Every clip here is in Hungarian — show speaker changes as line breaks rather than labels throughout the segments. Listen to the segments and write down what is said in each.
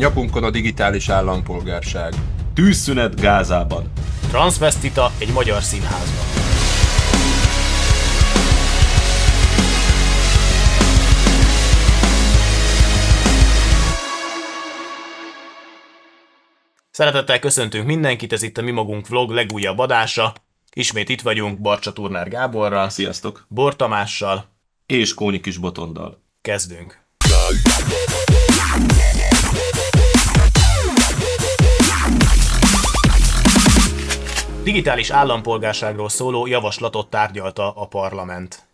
Nyakunkon a digitális állampolgárság.
Tűzszünet Gázában.
Transvestita egy magyar színházban. Szeretettel köszöntünk mindenkit, ez itt a Mi Magunk Vlog legújabb adása. Ismét itt vagyunk Barcsa Turnár Gáborral,
Sziasztok!
Bor Tamással.
És Kónyi kis botondal.
Kezdünk. Digitális állampolgárságról szóló javaslatot tárgyalta a parlament.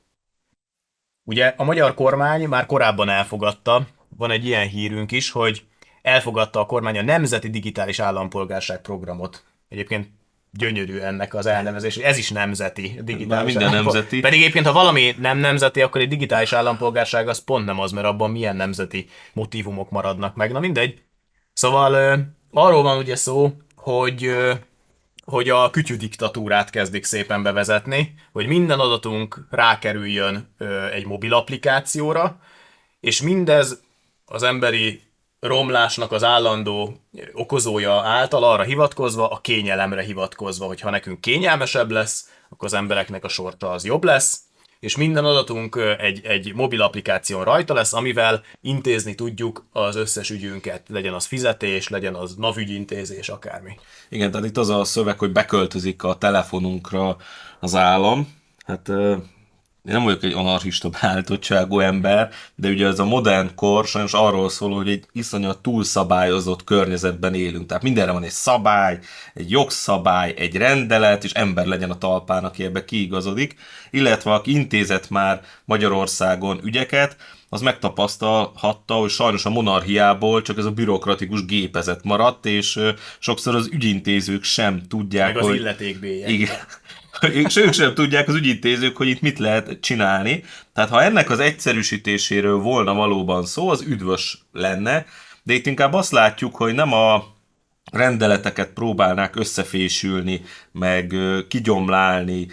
Ugye a magyar kormány már korábban elfogadta, van egy ilyen hírünk is, hogy elfogadta a kormány a Nemzeti Digitális Állampolgárság programot. Egyébként gyönyörű ennek az elnevezés, ez is nemzeti. Digitális
minden nemzeti.
Pedig egyébként, ha valami nem nemzeti, akkor egy digitális állampolgárság az pont nem az, mert abban milyen nemzeti motivumok maradnak meg. Na mindegy. Szóval arról van ugye szó, hogy hogy a kütyű diktatúrát kezdik szépen bevezetni, hogy minden adatunk rákerüljön egy mobil applikációra, és mindez az emberi romlásnak az állandó okozója által arra hivatkozva, a kényelemre hivatkozva, hogy ha nekünk kényelmesebb lesz, akkor az embereknek a sorta az jobb lesz, és minden adatunk egy, egy mobil applikáción rajta lesz, amivel intézni tudjuk az összes ügyünket, legyen az fizetés, legyen az navügyintézés, akármi.
Igen, tehát itt az a szöveg, hogy beköltözik a telefonunkra az állam. Hát én nem vagyok egy anarchista beállítottságú ember, de ugye ez a modern kor sajnos arról szól, hogy egy iszonyat túlszabályozott környezetben élünk. Tehát mindenre van egy szabály, egy jogszabály, egy rendelet, és ember legyen a talpán, aki ebbe kiigazodik. Illetve aki intézett már Magyarországon ügyeket, az megtapasztalhatta, hogy sajnos a monarchiából csak ez a bürokratikus gépezet maradt, és sokszor az ügyintézők sem tudják,
Meg az
hogy...
illetékbélyek.
Igen. És ők sem tudják az ügyintézők, hogy itt mit lehet csinálni. Tehát ha ennek az egyszerűsítéséről volna valóban szó, az üdvös lenne, de itt inkább azt látjuk, hogy nem a rendeleteket próbálnák összefésülni, meg kigyomlálni,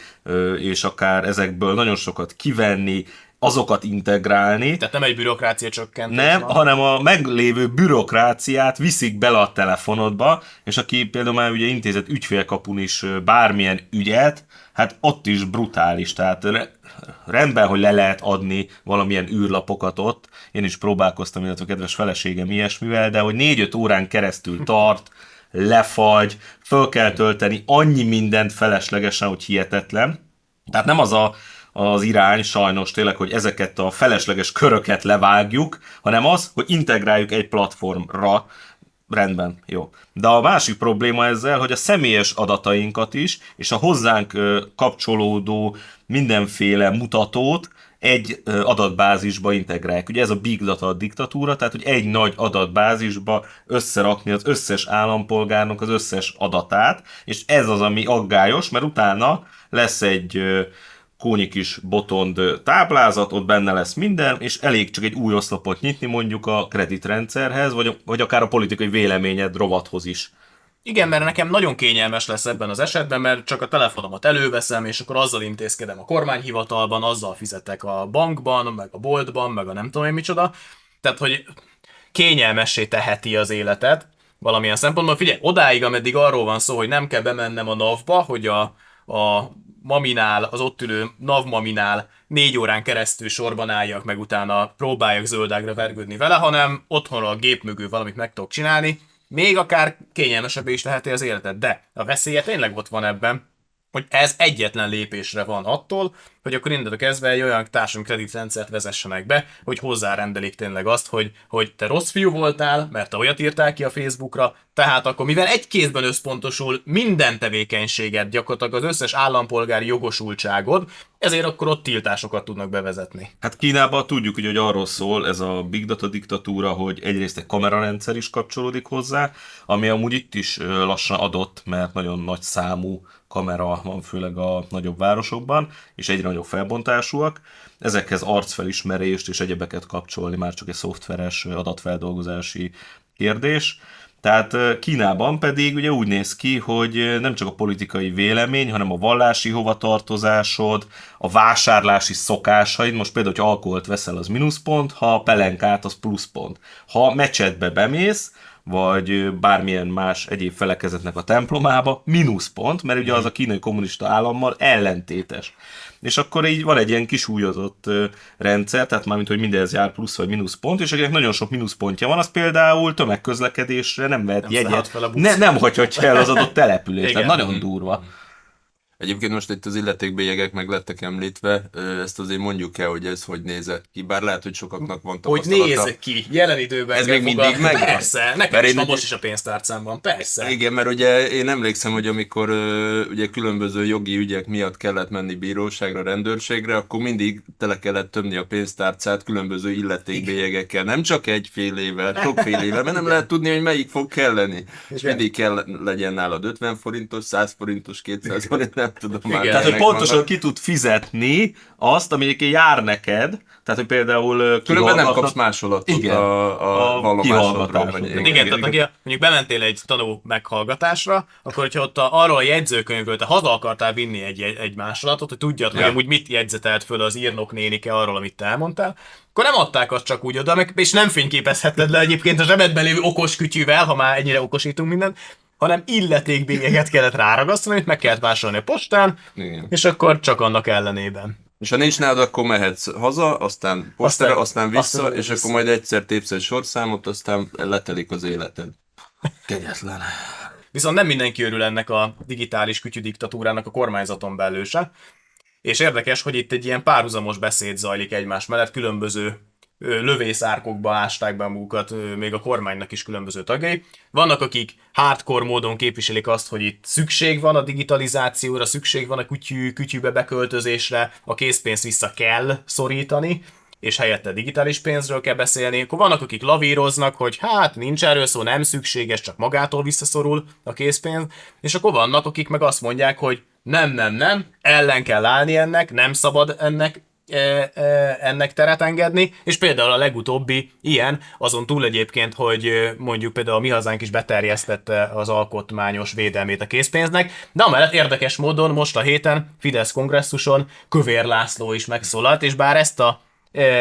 és akár ezekből nagyon sokat kivenni, azokat integrálni,
Tehát nem egy bürokrácia csökkentés
nem,
van.
hanem a meglévő bürokráciát viszik bele a telefonodba, és aki például már ugye intézett ügyfélkapun is bármilyen ügyet, hát ott is brutális, tehát re- rendben, hogy le lehet adni valamilyen űrlapokat ott, én is próbálkoztam, illetve a kedves feleségem ilyesmivel, de hogy 4-5 órán keresztül tart, lefagy, föl kell tölteni annyi mindent feleslegesen, hogy hihetetlen. Tehát nem az a, az irány sajnos tényleg, hogy ezeket a felesleges köröket levágjuk, hanem az, hogy integráljuk egy platformra, rendben, jó. De a másik probléma ezzel, hogy a személyes adatainkat is, és a hozzánk kapcsolódó mindenféle mutatót egy adatbázisba integrálják. Ugye ez a big data diktatúra, tehát hogy egy nagy adatbázisba összerakni az összes állampolgárnak az összes adatát, és ez az, ami aggályos, mert utána lesz egy kónyi kis botond táblázat, ott benne lesz minden, és elég csak egy új oszlopot nyitni mondjuk a kreditrendszerhez, vagy, vagy akár a politikai véleményed rovathoz is.
Igen, mert nekem nagyon kényelmes lesz ebben az esetben, mert csak a telefonomat előveszem, és akkor azzal intézkedem a kormányhivatalban, azzal fizetek a bankban, meg a boltban, meg a nem tudom én micsoda. Tehát, hogy kényelmessé teheti az életet valamilyen szempontból. Figyelj, odáig, ameddig arról van szó, hogy nem kell bemennem a NAV-ba, hogy a, a maminál, az ott ülő NAV maminál négy órán keresztül sorban álljak, meg utána próbáljak zöldágra vergődni vele, hanem otthonról a gép mögül valamit meg tudok csinálni, még akár kényelmesebbé is teheti az életet. De a veszélye tényleg ott van ebben, hogy ez egyetlen lépésre van attól, hogy akkor innentől kezdve egy olyan társadalmi kreditrendszert vezessenek be, hogy hozzárendelik tényleg azt, hogy, hogy te rossz fiú voltál, mert te olyat írtál ki a Facebookra, tehát akkor mivel egy kézben összpontosul minden tevékenységet, gyakorlatilag az összes állampolgári jogosultságod, ezért akkor ott tiltásokat tudnak bevezetni.
Hát Kínában tudjuk, hogy arról szól ez a big data diktatúra, hogy egyrészt egy kamerarendszer is kapcsolódik hozzá, ami amúgy itt is lassan adott, mert nagyon nagy számú kamera van főleg a nagyobb városokban, és egyre nagyobb felbontásúak. Ezekhez arcfelismerést és egyebeket kapcsolni már csak egy szoftveres adatfeldolgozási kérdés. Tehát Kínában pedig ugye úgy néz ki, hogy nem csak a politikai vélemény, hanem a vallási hovatartozásod, a vásárlási szokásaid, most például, hogy alkoholt veszel, az mínuszpont, ha pelenkát, az pluszpont. Ha mecsetbe bemész, vagy bármilyen más egyéb felekezetnek a templomába, mínuszpont, mert ugye az a kínai kommunista állammal ellentétes. És akkor így van egy ilyen kisúlyozott rendszer, tehát mármint, hogy mindez jár plusz vagy mínusz pont, és akinek nagyon sok mínusz pontja van, az például tömegközlekedésre nem vehet
Nem
jegyet, ne, nem hagyhatja el az adott települést, tehát nagyon durva.
Egyébként most itt az illetékbélyegek meg lettek említve, ezt azért mondjuk el, hogy ez hogy nézett ki, bár lehet, hogy sokaknak van
Hogy néz ki, jelen időben.
Ez még mindig megvan.
Persze, nekem
Mert
is van most is a pénztárcámban, persze.
Igen, mert ugye én emlékszem, hogy amikor ugye különböző jogi ügyek miatt kellett menni bíróságra, rendőrségre, akkor mindig tele kellett tömni a pénztárcát különböző illetékbélyegekkel. Nem csak egy fél évvel, sok fél évvel, mert nem lehet tudni, hogy melyik fog kelleni. És
Igen.
mindig kell legyen nálad 50 forintos, 100 forintos, 200 forint, nem tudom már.
Tehát, hogy pontosan
vannak.
ki tud fizetni azt, ami egyébként jár neked, tehát, hogy például
Különben nem kapsz másolatot
Igen.
a, a,
A
vagy-
Igen, igen, tehát aki mondjuk bementél egy tanú meghallgatásra, akkor hogyha ott a, arról a jegyzőkönyvről te haza akartál vinni egy, egy, egy másolatot, hogy tudjad, hogy
Ja.
amúgy mit jegyzetelt föl az írnok nénike arról, amit te elmondtál, akkor nem adták azt csak úgy oda, meg, és nem fényképezheted le egyébként a zsebedben lévő okos kütyűvel, ha már ennyire okosítunk mindent, hanem illetékbényeget kellett ráragasztani, amit meg kellett vásárolni a postán,
Igen.
és akkor csak annak ellenében.
És ha nincs nálad, akkor mehetsz haza, aztán postára,
Aztán-
aztán, vissza,
aztán
és
vissza.
akkor majd egyszer tépsz egy sorszámot, aztán letelik az életed.
Kegyetlen.
Viszont nem mindenki örül ennek a digitális kütyű-diktatúrának a kormányzaton belül se. És érdekes, hogy itt egy ilyen párhuzamos beszéd zajlik egymás mellett, különböző lövészárkokba ásták be magukat, még a kormánynak is különböző tagjai. Vannak, akik hardcore módon képviselik azt, hogy itt szükség van a digitalizációra, szükség van a kütyű, kütyűbe beköltözésre, a készpénzt vissza kell szorítani, és helyette digitális pénzről kell beszélni. Akkor vannak, akik lavíroznak, hogy hát nincs erről szó, nem szükséges, csak magától visszaszorul a készpénz, és akkor vannak, akik meg azt mondják, hogy nem, nem, nem, ellen kell állni ennek, nem szabad ennek ennek teret engedni, és például a legutóbbi ilyen, azon túl egyébként, hogy mondjuk például a mi hazánk is beterjesztette az alkotmányos védelmét a készpénznek, de amellett érdekes módon most a héten Fidesz kongresszuson Kövér László is megszólalt, és bár ezt a,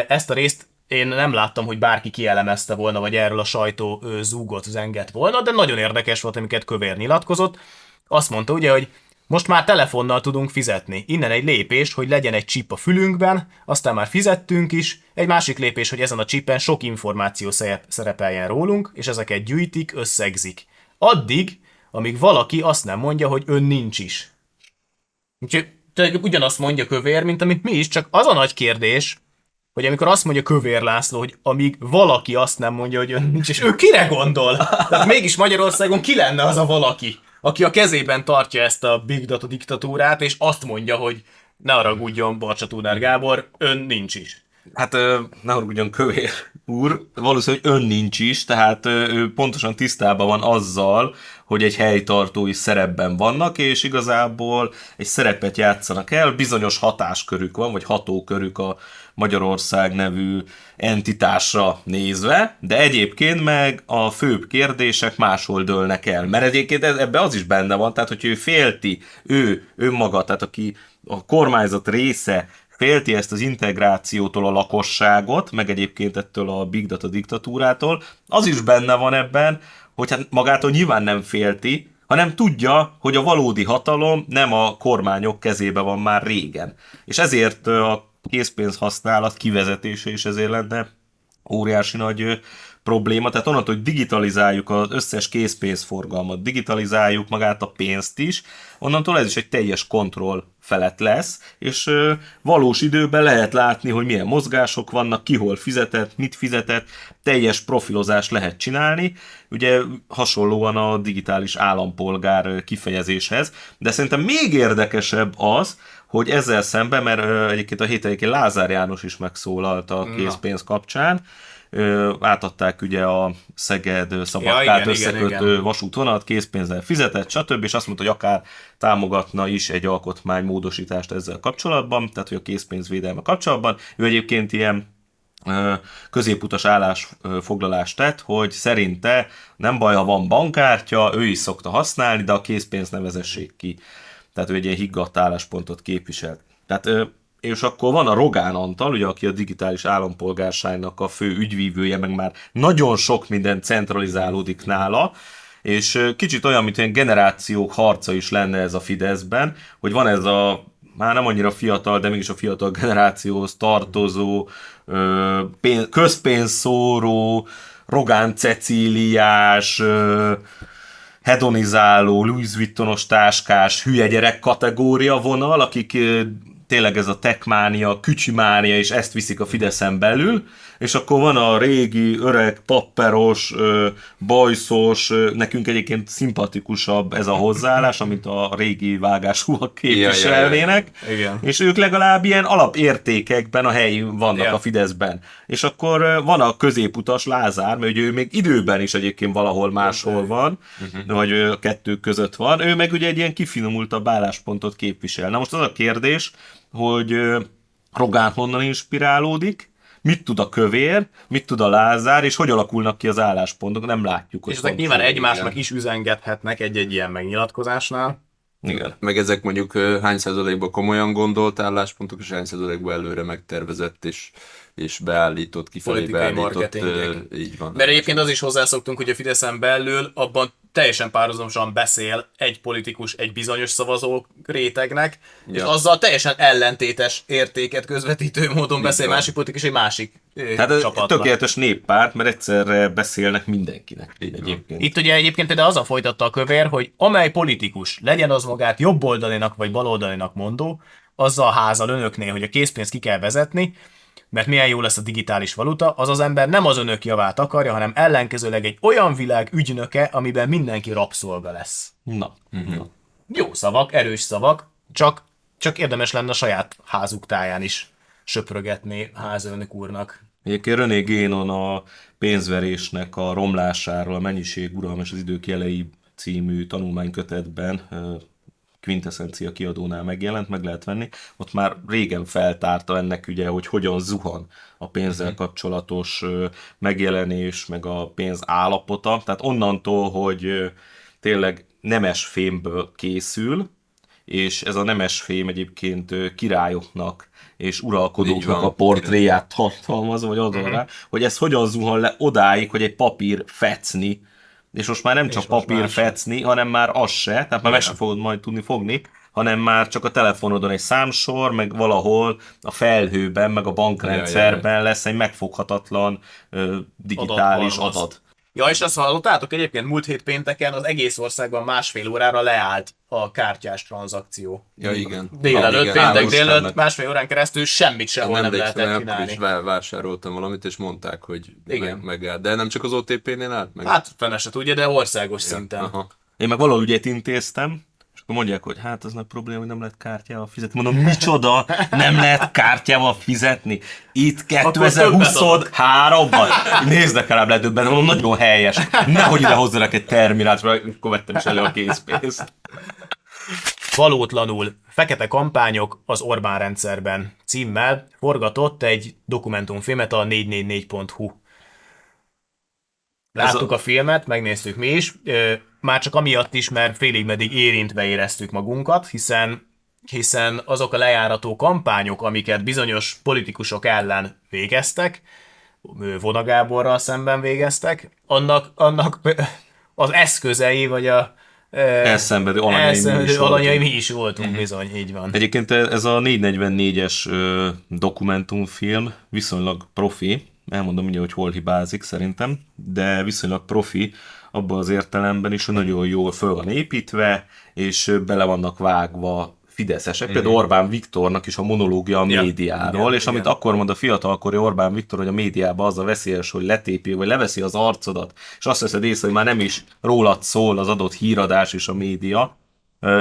ezt a részt én nem láttam, hogy bárki kielemezte volna, vagy erről a sajtó zúgott, zengett volna, de nagyon érdekes volt, amiket Kövér nyilatkozott. Azt mondta ugye, hogy most már telefonnal tudunk fizetni. Innen egy lépés, hogy legyen egy chip a fülünkben, aztán már fizettünk is. Egy másik lépés, hogy ezen a chipen sok információ szerep- szerepeljen rólunk, és ezeket gyűjtik, összegzik. Addig, amíg valaki azt nem mondja, hogy ön nincs is. Úgyhogy ugyanazt mondja Kövér, mint amit mi is, csak az a nagy kérdés, hogy amikor azt mondja Kövér László, hogy amíg valaki azt nem mondja, hogy ön nincs, és ő kire gondol? Tehát mégis Magyarországon ki lenne az a valaki, aki a kezében tartja ezt a Big Data diktatúrát, és azt mondja, hogy ne haragudjon Barcsa Tudár Gábor, ön nincs is.
Hát ne haragudjon kövér úr, valószínűleg ön nincs is, tehát ő pontosan tisztában van azzal, hogy egy helytartói szerepben vannak, és igazából egy szerepet játszanak el, bizonyos hatáskörük van, vagy hatókörük a Magyarország nevű entitásra nézve, de egyébként meg a főbb kérdések máshol dőlnek el. Mert egyébként ebbe az is benne van, tehát hogy ő félti, ő önmaga, tehát aki a kormányzat része félti ezt az integrációtól a lakosságot, meg egyébként ettől a Big Data diktatúrától, az is benne van ebben, hogy hát magától nyilván nem félti, hanem tudja, hogy a valódi hatalom nem a kormányok kezébe van már régen. És ezért a készpénz használat kivezetése is ezért lenne óriási nagy probléma. Tehát onnantól, hogy digitalizáljuk az összes készpénzforgalmat, digitalizáljuk magát a pénzt is, onnantól ez is egy teljes kontroll felett lesz, és valós időben lehet látni, hogy milyen mozgások vannak, ki hol fizetett, mit fizetett, teljes profilozást lehet csinálni, ugye hasonlóan a digitális állampolgár kifejezéshez, de szerintem még érdekesebb az, hogy ezzel szemben, mert egyébként a héten Lázár János is megszólalt a készpénz kapcsán, ö, átadták ugye a Szeged Szabadkát
Ja,
összekötő vasútvonalat, készpénzzel fizetett, stb. És azt mondta, hogy akár támogatna is egy alkotmánymódosítást ezzel kapcsolatban, tehát hogy a készpénzvédelme kapcsolatban. Ő egyébként ilyen középutas állásfoglalást tett, hogy szerinte nem baj, ha van bankkártya, ő is szokta használni, de a készpénzt ne vezessék ki. Tehát ő egy ilyen higgadt álláspontot képviselt. Tehát és akkor van a Rogán Antal, ugye, aki a digitális állampolgárságnak a fő ügyvívője, meg már nagyon sok minden centralizálódik nála, és kicsit olyan, mint ilyen generációk harca is lenne ez a Fideszben, hogy van ez a már nem annyira fiatal, de mégis a fiatal generációhoz tartozó, közpénzszóró, Rogán Cecíliás, hedonizáló, Louis Vuittonos táskás, hülye gyerek kategória vonal, akik tényleg ez a tekmánia, kücsimánia, és ezt viszik a Fideszen belül, és akkor van a régi, öreg, papperos, bajszos, nekünk egyébként szimpatikusabb ez a hozzáállás, amit a régi vágásúak képviselnének, ja, ja, ja. és ők legalább ilyen alapértékekben a helyén vannak ja. a Fideszben. És akkor van a középutas Lázár, mert ő még időben is egyébként valahol máshol van, uh-huh. vagy a kettő között van, ő meg ugye egy ilyen kifinomultabb álláspontot képvisel. Na most az a kérdés, hogy Rogán honnan inspirálódik, mit tud a kövér, mit tud a Lázár, és hogy alakulnak ki az álláspontok, nem látjuk.
És ezek nyilván egymásnak igen. is üzengethetnek egy-egy ilyen megnyilatkozásnál.
Igen. Meg ezek mondjuk hány százalékban komolyan gondolt álláspontok, és hány százalékban előre megtervezett, és és beállított, kifelé Politikai beállított, így van.
Mert egyébként az is hozzászoktunk, hogy a Fideszen belül abban teljesen párhuzamosan beszél egy politikus egy bizonyos szavazó rétegnek, ja. és azzal teljesen ellentétes értéket közvetítő módon beszél van. másik politikus egy másik
Tehát csapatban. tökéletes néppárt, mert egyszerre beszélnek mindenkinek. Egyébként.
Itt ugye egyébként például az a folytatta a kövér, hogy amely politikus, legyen az magát jobboldalinak vagy baloldalinak mondó, azzal házal önöknél, hogy a készpénzt ki kell vezetni, mert milyen jó lesz a digitális valuta, az az ember nem az önök javát akarja, hanem ellenkezőleg egy olyan világ ügynöke, amiben mindenki rabszolga lesz.
Na. Uh-huh.
Jó szavak, erős szavak, csak, csak érdemes lenne a saját házuk táján is söprögetni házőnök úrnak.
Egyébként René Génon a pénzverésnek a romlásáról, a mennyiség uralom és az idők jelei című tanulmánykötetben Quintessencia kiadónál megjelent, meg lehet venni, ott már régen feltárta ennek ugye, hogy hogyan zuhan a pénzzel mhm. kapcsolatos megjelenés, meg a pénz állapota, tehát onnantól, hogy tényleg nemes fémből készül, és ez a nemes fém egyébként királyoknak és uralkodóknak a portréját tartalmazza, vagy adom rá, hogy ez hogyan zuhan le odáig, hogy egy papír fecni és most már nem csak papír fecni, hanem már az se, tehát már meg sem fogod majd tudni fogni, hanem már csak a telefonodon egy számsor, meg valahol a felhőben, meg a bankrendszerben lesz egy megfoghatatlan uh, digitális adat. adat.
Ja, és azt hallottátok egyébként múlt hét pénteken az egész országban másfél órára leállt a kártyás tranzakció.
Ja, igen.
Délelőtt, ah, péntek délelőtt, másfél órán keresztül semmit sehol nem, nem lehetett csinálni.
is vásároltam valamit, és mondták, hogy igen. Meg, megállt. De nem csak az OTP-nél állt meg?
Hát fene se tudja, de országos ja, szinten. Aha.
Én meg valahol ügyet intéztem, akkor mondják, hogy hát az nagy probléma, hogy nem lehet kártyával fizetni. Mondom, micsoda, nem lehet kártyával fizetni? Itt 2023-ban? Nézd legalább ledöbben, mondom, nagyon helyes. Nehogy ide hozzanak egy terminált, mert akkor vettem is elő a készpénzt.
Valótlanul Fekete kampányok az Orbán rendszerben címmel forgatott egy dokumentumfilmet a 444.hu. Láttuk a... a filmet, megnéztük mi is már csak amiatt is, mert félig meddig érintve éreztük magunkat, hiszen hiszen azok a lejárató kampányok, amiket bizonyos politikusok ellen végeztek, Vona Gáborral szemben végeztek, annak, annak az eszközei, vagy a
Elszenvedő alanyai, elszenvedő mi, is
alanyai mi is voltunk, uh-huh. bizony, így van.
Egyébként ez a 444-es dokumentumfilm viszonylag profi, elmondom ugye, hogy hol hibázik szerintem, de viszonylag profi, abban az értelemben is, hogy nagyon jól föl van építve, és bele vannak vágva fideszesek, mm. például Orbán Viktornak is a monológia a ja. médiáról, ja, és amit igen. akkor mond a fiatalkori Orbán Viktor, hogy a médiában az a veszélyes, hogy letépi, vagy leveszi az arcodat, és azt veszed észre, hogy már nem is rólad szól az adott híradás és a média.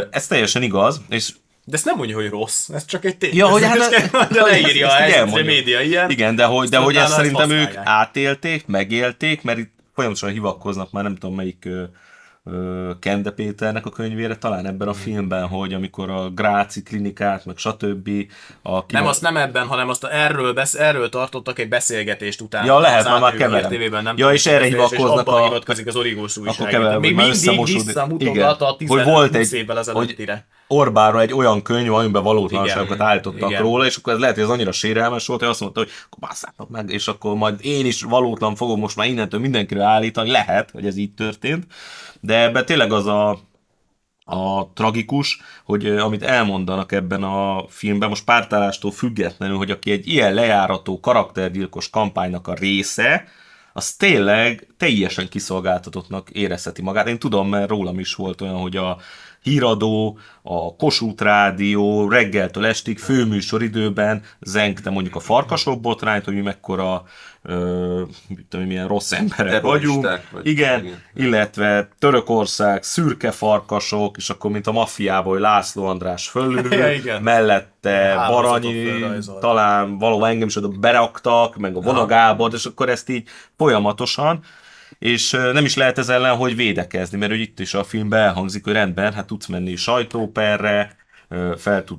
Ez teljesen igaz, és
de ezt nem mondja, hogy rossz, ez csak egy tény.
Ja, hogy hát,
ezt leírja ezt, ezt, a média ilyen.
Igen, de hogy, de hogy ezt szerintem ők átélték, megélték, mert itt folyamatosan hivatkoznak, már nem tudom melyik Kende Péternek a könyvére, talán ebben a filmben, hogy amikor a Gráci klinikát, meg stb. A
Nem, azt nem ebben, hanem azt a, erről, besz, erről tartottak egy beszélgetést utána.
Ja, lehet,
az
már- már keverem.
TV-ben, nem
Ja,
tudom,
és erre hivatkoznak a-
hivatkozik az origós újság.
keverem,
Még mindig visszamutogat a
Igen. Hogy volt
15
egy-
évvel
hogy-
ezelőttire.
Orbánra egy olyan könyv, amiben valótlanságokat állítottak
Igen.
róla, és akkor ez lehet, hogy ez annyira sérelmes volt, hogy azt mondta, hogy akkor basszátok meg, és akkor majd én is valótlan fogom most már innentől mindenkire állítani, lehet, hogy ez így történt, de ebben tényleg az a, a tragikus, hogy amit elmondanak ebben a filmben, most pártállástól függetlenül, hogy aki egy ilyen lejárató karaktergyilkos kampánynak a része, az tényleg teljesen kiszolgáltatottnak érezheti magát. Én tudom, mert rólam is volt olyan, hogy a híradó, a Kossuth Rádió reggeltől estig főműsoridőben zengte mondjuk a farkasok botrányt, hogy mekkora ö, mit tudom, milyen rossz emberek vagyunk.
vagy-
Igen,
igen.
illetve Törökország, szürke farkasok, és akkor mint a maffiából, László András fölül,
Ja, igen.
mellette
Hálózatot
Baranyi, talán valahol engem is oda beraktak, meg a vonagábort, és akkor ezt így folyamatosan, és nem is lehet ez ellen, hogy védekezni, mert hogy itt is a filmben elhangzik, hogy rendben, hát tudsz menni sajtóperre, fel tud,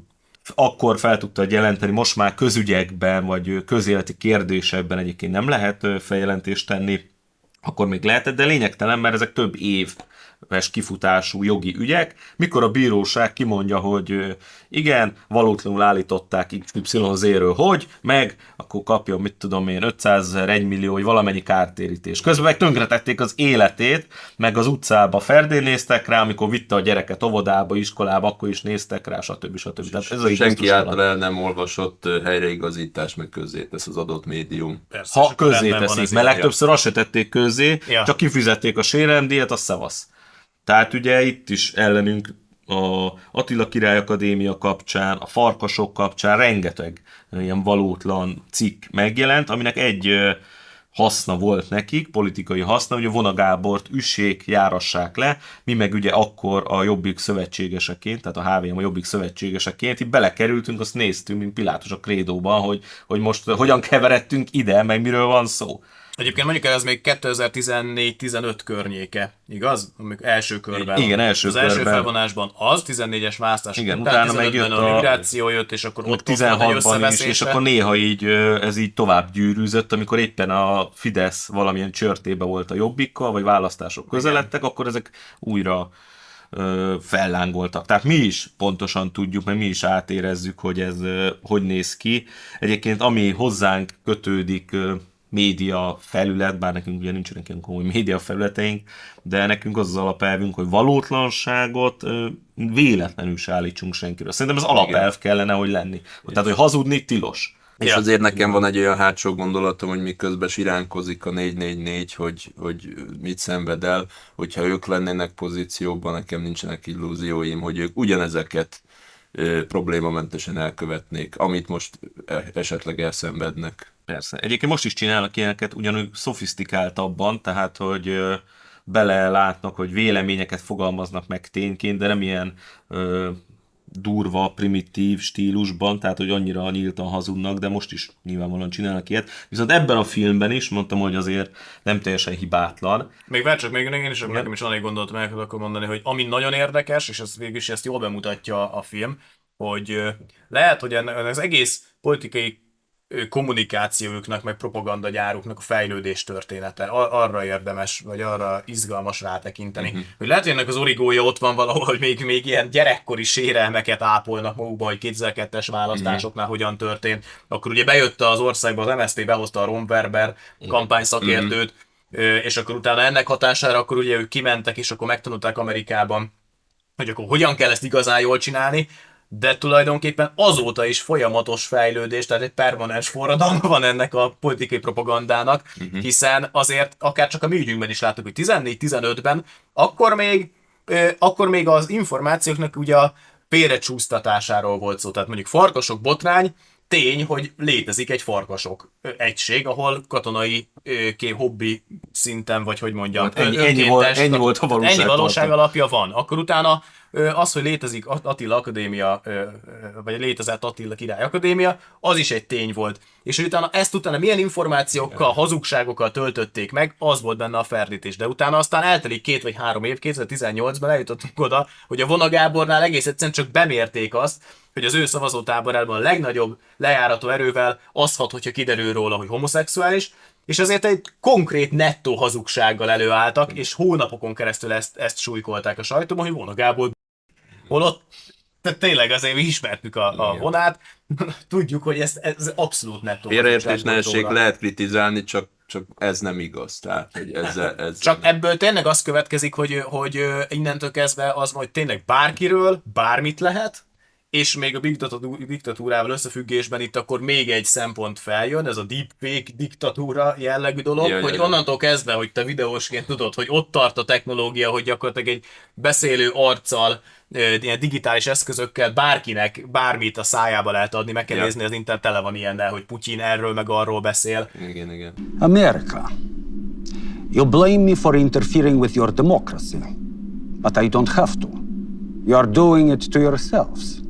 akkor fel tudta jelenteni, most már közügyekben, vagy közéleti kérdésekben egyébként nem lehet feljelentést tenni, akkor még lehetett, de lényegtelen, mert ezek több éves kifutású jogi ügyek, mikor a bíróság kimondja, hogy igen, valótlanul állították XYZ-ről, hogy, meg, akkor kapja, mit tudom én, 500 ezer, 1 millió, vagy valamennyi kártérítés. Közben meg tönkretették az életét, meg az utcába ferdén néztek rá, amikor vitte a gyereket óvodába, iskolába, akkor is néztek rá, stb. stb. Tehát ez a
Senki által el nem olvasott helyreigazítás meg közzétesz az adott médium.
Persze,
Ha
van
teszik, mert legtöbbször azt se tették közzé,
Ja.
csak kifizették a sérelmdíjat, a szavasz. Tehát ugye itt is ellenünk a Attila Király Akadémia kapcsán, a Farkasok kapcsán rengeteg ilyen valótlan cikk megjelent, aminek egy haszna volt nekik, politikai haszna, hogy a Vona Gábort üssék, járassák le, mi meg ugye akkor a Jobbik szövetségeseként, tehát a HVM a Jobbik szövetségeseként, itt belekerültünk, azt néztünk, mint Pilátus a krédóban, hogy, hogy most hogyan keveredtünk ide, meg miről van szó.
Egyébként mondjuk el, ez még 2014-15 környéke, igaz? Amikor első körben.
Igen, első
Az első
körben.
felvonásban az, 14-es választás
Igen,
után,
utána meg
15-ben
jött
a
a-
migráció jött, és akkor
ott
ott, ott volt egy
16-ban is, és akkor néha így ez így tovább gyűrűzött, amikor éppen a Fidesz valamilyen csörtébe volt a jobbikkal, vagy választások közeledtek, akkor ezek újra fellángoltak. Tehát mi is pontosan tudjuk, mert mi is átérezzük, hogy ez hogy néz ki. Egyébként ami hozzánk kötődik média felület, bár nekünk ugye nincsenek ilyen komoly média felületeink, de nekünk az az alapelvünk, hogy valótlanságot véletlenül se állítsunk senkiről. Szerintem ez alapelv kellene, hogy lenni. Tehát, hogy hazudni tilos.
És
Ja.
azért nekem van egy olyan hátsó gondolatom, hogy miközben siránkozik a 444, hogy, hogy mit szenved el, hogyha ők lennének pozícióban, nekem nincsenek illúzióim, hogy ők ugyanezeket problémamentesen elkövetnék, amit most e- esetleg elszenvednek.
Persze. Egyébként most is csinálnak ilyeneket, ugyanúgy szofisztikáltabban, tehát, hogy belelátnak, hogy véleményeket fogalmaznak meg tényként, de nem ilyen durva, primitív stílusban, tehát, hogy annyira nyíltan hazudnak, de most is nyilvánvalóan csinálnak ilyet. Viszont ebben a filmben is mondtam, hogy azért nem teljesen hibátlan.
Még várj csak, még én is, nekem is van egy gondolat, meg akkor mondani, hogy ami nagyon érdekes, és ez végül is ezt jól bemutatja a film, hogy lehet, hogy ennek az egész politikai kommunikációjuknak, meg propagandagyáruknak a fejlődés története. A- arra érdemes, vagy arra izgalmas rátekinteni. Uh-huh. Hogy lehet, hogy ennek az origója ott van valahol, hogy még, még ilyen gyerekkori sérelmeket ápolnak magukba, hogy 2002-es választásoknál uh-huh. hogyan történt. Akkor ugye bejött az országba, az MSZP behozta a Ron Werber kampányszakértőt, Ö, és akkor utána ennek hatására akkor ugye ők kimentek, és akkor megtanulták Amerikában, hogy akkor hogyan kell ezt igazán jól csinálni, de tulajdonképpen azóta is folyamatos fejlődés, tehát egy permanens forradalma van ennek a politikai propagandának, uh-huh. hiszen azért akár csak a mi ügyünkben is láttuk, hogy 14-15-ben akkor még, akkor még az információknak ugye a félrecsúsztatásáról volt szó, tehát mondjuk farkasok botrány, tény, hogy létezik egy farkasok egység, ahol katonai kép hobbi szinten, vagy hogy mondjam,
Hát ennyi- ennyi volt- ennyi volt a valóság
Ennyi valóság alapja van. Akkor utána az, hogy létezik At- Attila Akadémia, vagy létezett Attila Király Akadémia, az is egy tény volt. És hogy utána ezt utána milyen információkkal, hazugságokkal töltötték meg, az volt benne a ferdítés. De utána aztán eltelik két vagy három év, 2018-ban eljutottunk oda, hogy a Vona Gábornál egész egyszerűen csak bemérték azt, hogy az ő szavazótáborában a legnagyobb lejárató erővel az hat, hogyha kiderül róla, hogy homoszexuális, és azért egy konkrét nettó hazugsággal előálltak, és hónapokon keresztül ezt, ezt súlykolták a sajtóban, hogy Vona Gábor holott tehát tényleg azért mi ismertük a, a vonát, tudjuk, hogy ez, ez abszolút nettó.
Félreértés ne essék, lehet kritizálni, csak, csak ez nem igaz. Tehát, hogy ezzel, ez...
Csak ebből tényleg az következik, hogy, hogy innentől kezdve az, hogy tényleg bárkiről bármit lehet, és még a diktatú- diktatúrával összefüggésben itt akkor még egy szempont feljön, ez a deepfake diktatúra jellegű dolog,
Ja,
hogy
ja.
onnantól kezdve, hogy te videósként tudod, hogy ott tart a technológia, hogy gyakorlatilag egy beszélő arccal, ilyen digitális eszközökkel bárkinek bármit a szájába lehet adni, meg kell
Ja.
nézni, az internet tele van ilyennel, hogy Putyin erről meg arról beszél.
Igen, igen.
America. You blame me for interfering with your democracy, but I don't have to. You are doing it to yourselves.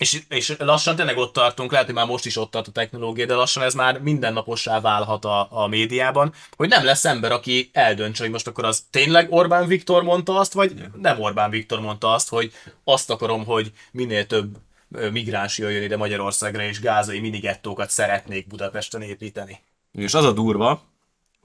És, és lassan tényleg ott tartunk, lehet, hogy már most is ott tart a technológia, de lassan ez már mindennapossá válhat a, a médiában, hogy nem lesz ember, aki eldöntse, hogy most akkor az tényleg Orbán Viktor mondta azt, vagy nem Orbán Viktor mondta azt, hogy azt akarom, hogy minél több migráns jöjjön ide Magyarországra, és gázai minigettókat szeretnék Budapesten építeni.
És az a durva,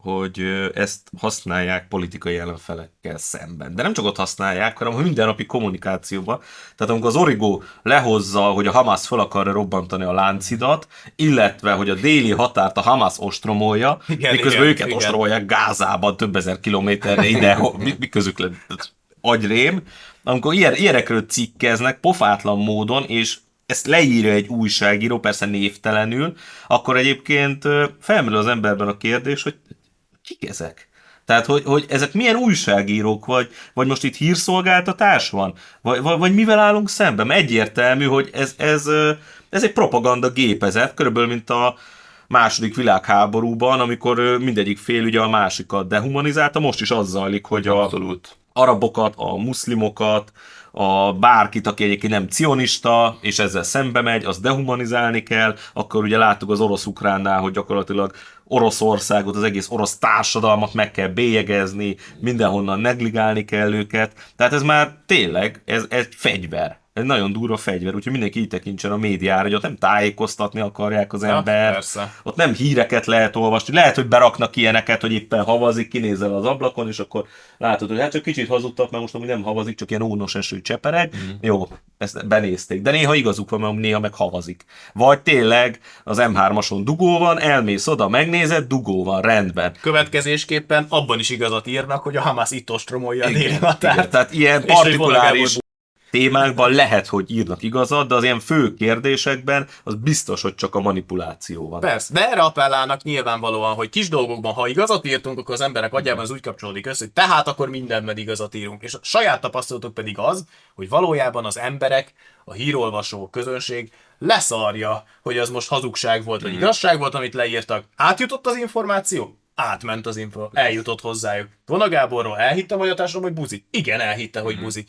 hogy ezt használják politikai ellenfelekkel szemben. De nem csak ott használják, hanem a mindennapi kommunikációban. Tehát amikor az Origo lehozza, hogy a Hamas fel akarja robbantani a láncidat, illetve, hogy a déli határt a Hamas ostromolja,
Igen,
miközben
igen,
őket
igen.
ostromolják Gázában több ezer kilométerre ide, mi, mi közük Tehát agyrém, amikor ilyen, ilyenekről cikkeznek pofátlan módon, és ezt leírja egy újságíró, persze névtelenül, akkor egyébként felmerül az emberben a kérdés, hogy kik ezek? Tehát, hogy, hogy ezek milyen újságírók, vagy, vagy most itt hírszolgáltatás van? Vagy, vagy, vagy mivel állunk szemben? Egyértelmű, hogy ez, ez, ez egy propaganda gépezet, körülbelül mint a második világháborúban, amikor mindegyik fél ugye a másikat dehumanizálta, most is az zajlik, hogy a
Abszolút.
arabokat, a muszlimokat, a bárkit, aki egyébként nem cionista, és ezzel szembe megy, azt dehumanizálni kell, akkor ugye láttuk az orosz-ukránnál, hogy gyakorlatilag Oroszországot, az egész orosz társadalmat meg kell bélyegezni, mindenhonnan negligálni kell őket. Tehát ez már tényleg, ez egy fegyver. Ez nagyon durva fegyver, úgyhogy mindenki így tekintsen a médiára, hogy ott nem tájékoztatni akarják az
Ja,
ember.
persze.
Ott nem híreket lehet olvasni, lehet, hogy beraknak ilyeneket, hogy éppen havazik, kinézel az ablakon, és akkor látod, hogy hát csak kicsit hazudtak, mert most amúgy nem havazik, csak ilyen ónos eső csepereg. Mm. Jó, ezt benézték. De néha igazuk van, mert néha meg havazik. Vagy tényleg az M3-ason dugó van, elmész oda, megnézed, dugó van, rendben.
Következésképpen abban is igazat írnak, hogy a Hamas itt ostromolja a déli határt.
tehát ilyen partikuláris témákban lehet, hogy írnak igazat, de az ilyen fő kérdésekben az biztos, hogy csak a manipuláció van.
Persze, de erre appellálnak nyilvánvalóan, hogy kis dolgokban, ha igazat írtunk, akkor az emberek agyában az úgy kapcsolódik össze, hogy tehát akkor mindenben igazat írunk. És a saját tapasztalatok pedig az, hogy valójában az emberek, a hírolvasó közönség leszarja, hogy az most hazugság volt, vagy igazság volt, amit leírtak. Átjutott az információ? Átment az info, eljutott hozzájuk. Vona Gáborról elhitte a társadalom, hogy buzi? Igen, elhitte, hogy buzi.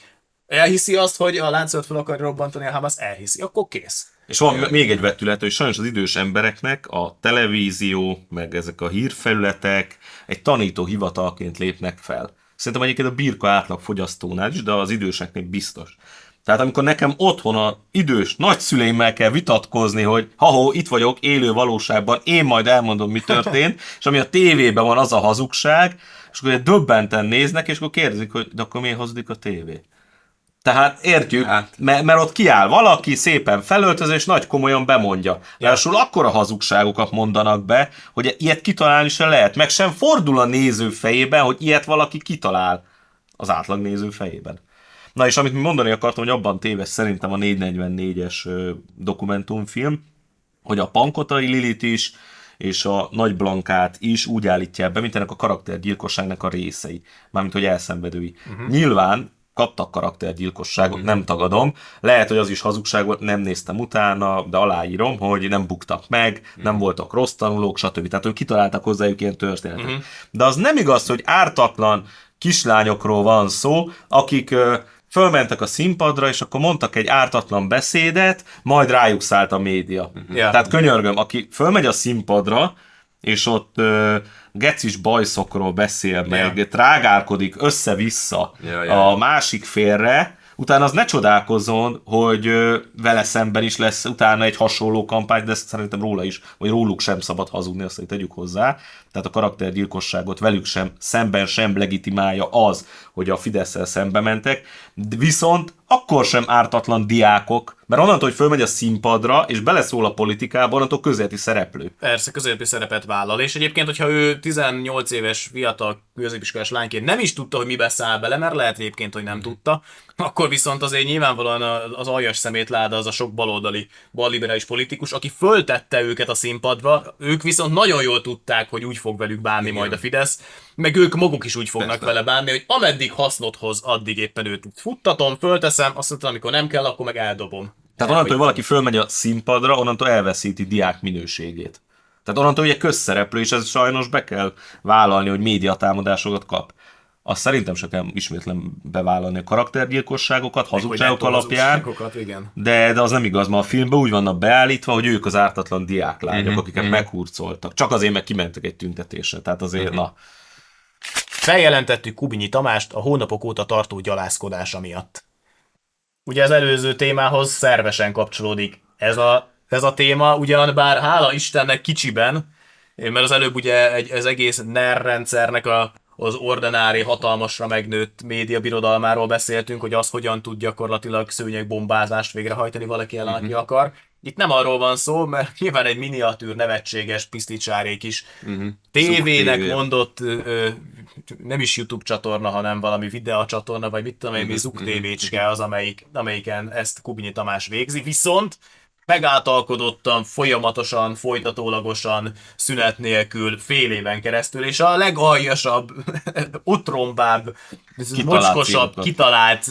Elhiszi azt, hogy a láncolat fel akarja robbantani a Hamas? Elhiszi. Akkor kész.
És van még egy vetület, hogy sajnos az idős embereknek a televízió, meg ezek a hírfelületek egy tanító hivatalként lépnek fel. Szerintem egyébként a birka átlag fogyasztónál is, de az időseknek biztos. Tehát amikor nekem otthon a idős nagyszüleimmel kell vitatkozni, hogy ha itt vagyok élő valóságban, én majd elmondom, mi történt, és ami a tévében van, az a hazugság, és akkor döbbenten néznek, és akkor kérdezik, hogy de akkor miért hazudik a tévé? Tehát értjük,
Hát.
mert, mert ott kiáll valaki, szépen felöltöz, és nagy komolyan bemondja. Ráadásul akkora hazugságokat mondanak be, hogy ilyet kitalálni sem lehet. Meg sem fordul a néző fejében, hogy ilyet valaki kitalál az átlag néző fejében. Na és amit mi mondani akartam, hogy abban téves szerintem a 444-es ö, dokumentumfilm, hogy a Pankotai Lilit is, és a Nagy Blankát is úgy állítják be, mint ennek a karaktergyilkosságnak a részei. Mármint, hogy elszenvedői. Uh-huh. Nyilván kaptak karaktergyilkosságot, uh-huh. nem tagadom. Lehet, hogy az is hazugság volt, nem néztem utána, de aláírom, hogy nem buktak meg, nem voltak rossz tanulók, stb. Tehát, hogy kitaláltak hozzájuk ilyen történetet. Uh-huh. De az nem igaz, hogy ártatlan kislányokról van szó, akik fölmentek a színpadra, és akkor mondtak egy ártatlan beszédet, majd rájuk szállt a média.
Ja.
Tehát könyörgöm, aki fölmegy a színpadra, és ott gecis bajszokról beszél, meg trágárkodik össze-vissza
Ja, ja.
a másik félre, utána az ne csodálkozzon, hogy vele szemben is lesz utána egy hasonló kampány, de ezt szerintem róla is, vagy róluk sem szabad hazudni, azt tegyük hozzá. Tehát a karaktergyilkosságot velük sem, szemben sem legitimálja az, hogy a fidesz szembe mentek, viszont akkor sem ártatlan diákok, mert onnantól, hogy fölmegy a színpadra, és beleszól a politikába, onnantól közéleti szereplő.
Persze, középi szerepet vállal, és egyébként, hogyha ő 18 éves fiatal középiskolás lányként nem is tudta, hogy mibe száll bele, mert lehet egyébként, hogy nem tudta, akkor viszont azért nyilvánvalóan az aljas szemétláda az a sok baloldali, balliberális politikus, aki föltette őket a színpadra, ők viszont nagyon jól tudták, hogy úgy fog velük bánni majd a Fidesz, meg ők maguk is úgy fognak
Persze.
vele bánni, hogy ameddig hasznot hoz, addig éppen őt futtatom, fölteszem, azt mondtam, amikor nem kell, akkor meg eldobom.
Tehát onnantól, hogy valaki fölmegy a színpadra, onnantól elveszíti diák minőségét. Tehát onnantól ugye közszereplő, és ez sajnos be kell vállalni, hogy médiatámadásokat kap. Azt szerintem se kell ismétlen bevállalni a karaktergyilkosságokat, hazugságok alapján,
igen.
de, de az nem igaz, ma a filmben úgy vannak beállítva, hogy ők az ártatlan diáklányok,
Mhm,
akiket meghurcoltak. Csak azért, meg kimentek egy tüntetésre. Tehát azért,
Mhm.
na,
Feljelentettük Kubinyi Tamást a hónapok óta tartó gyalászkodása miatt. Ugye az előző témához szervesen kapcsolódik ez a, ez a téma, ugyan bár hála Istennek kicsiben, mert az előbb ugye egy, az egész NER rendszernek a, az ordinári hatalmasra megnőtt média birodalmáról beszéltünk, hogy az hogyan tud gyakorlatilag szőnyegbombázást végrehajtani valaki ellen, aki akar. Itt nem arról van szó, mert nyilván egy miniatűr nevetséges piszticsárék is
Mhm.
tévének
Zug
mondott, ö, nem is YouTube csatorna, hanem valami videócsatorna, vagy mit tudom én, mi Zug TV-cske az, amelyik, amelyiken ezt Kubinyi Tamás végzi, viszont megáltalkodottan, folyamatosan, folytatólagosan, szünet nélkül, fél éven keresztül, és a legaljasabb, otrombább, mocskosabb, kitalált,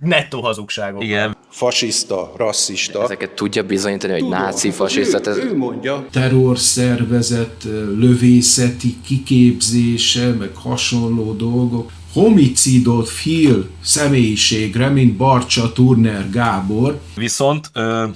nettó hazugságok.
igen,
fasiszta, rasszista.
Ezeket tudja bizonyítani, hogy náci, fasiszta, ez,
Ő mondja.
terrorszervezet lövészeti kiképzése, meg hasonló dolgok. Homicidot fil személyiségre, mint Barcsa Turner Gábor,
Viszont ö,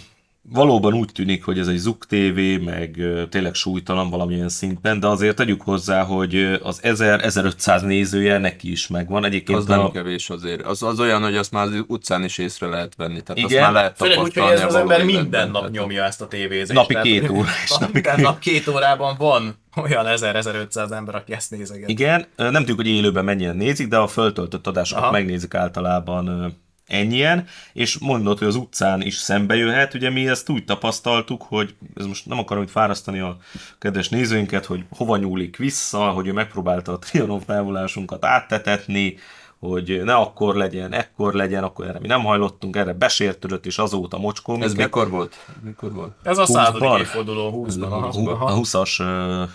valóban úgy tűnik, hogy ez egy Zug TV, meg tényleg súlytalan valamilyen szinten, de azért tegyük hozzá, hogy az 1000-1500 nézője neki is megvan. Egyébként
Az
a,
nem kevés azért. Az, az olyan, hogy azt már az utcán is észre lehet venni. Tehát azt
Igen.
már lehet
Főleg úgy, hogy ez
a
az ember minden nap nyomja ezt a tévézést.
Napi
Tehát-
két órás, napi
Minden nap két órában van olyan 1000-1500 ember, aki ezt nézeget.
Igen, nem tudjuk, hogy élőben mennyien nézik, de a föltöltött adásokat
Aha.
megnézik általában ennyien, és mondod, hogy az utcán is szembe jöhet, ugye mi ezt úgy tapasztaltuk, hogy ez most nem akarom itt fárasztani a kedves nézőinket, hogy hova nyúlik vissza, hogy ő megpróbálta a trianon felvolásunkat áttetetni, hogy ne akkor legyen, ekkor legyen, akkor erre mi nem hajlottunk, erre besértődött, és azóta mocskol
Ez
minket.
mikor volt? Mikor volt?
Ez a századik
20-ban.
évforduló 20-ban. aha.
Hu-
aha.
a 20-as uh,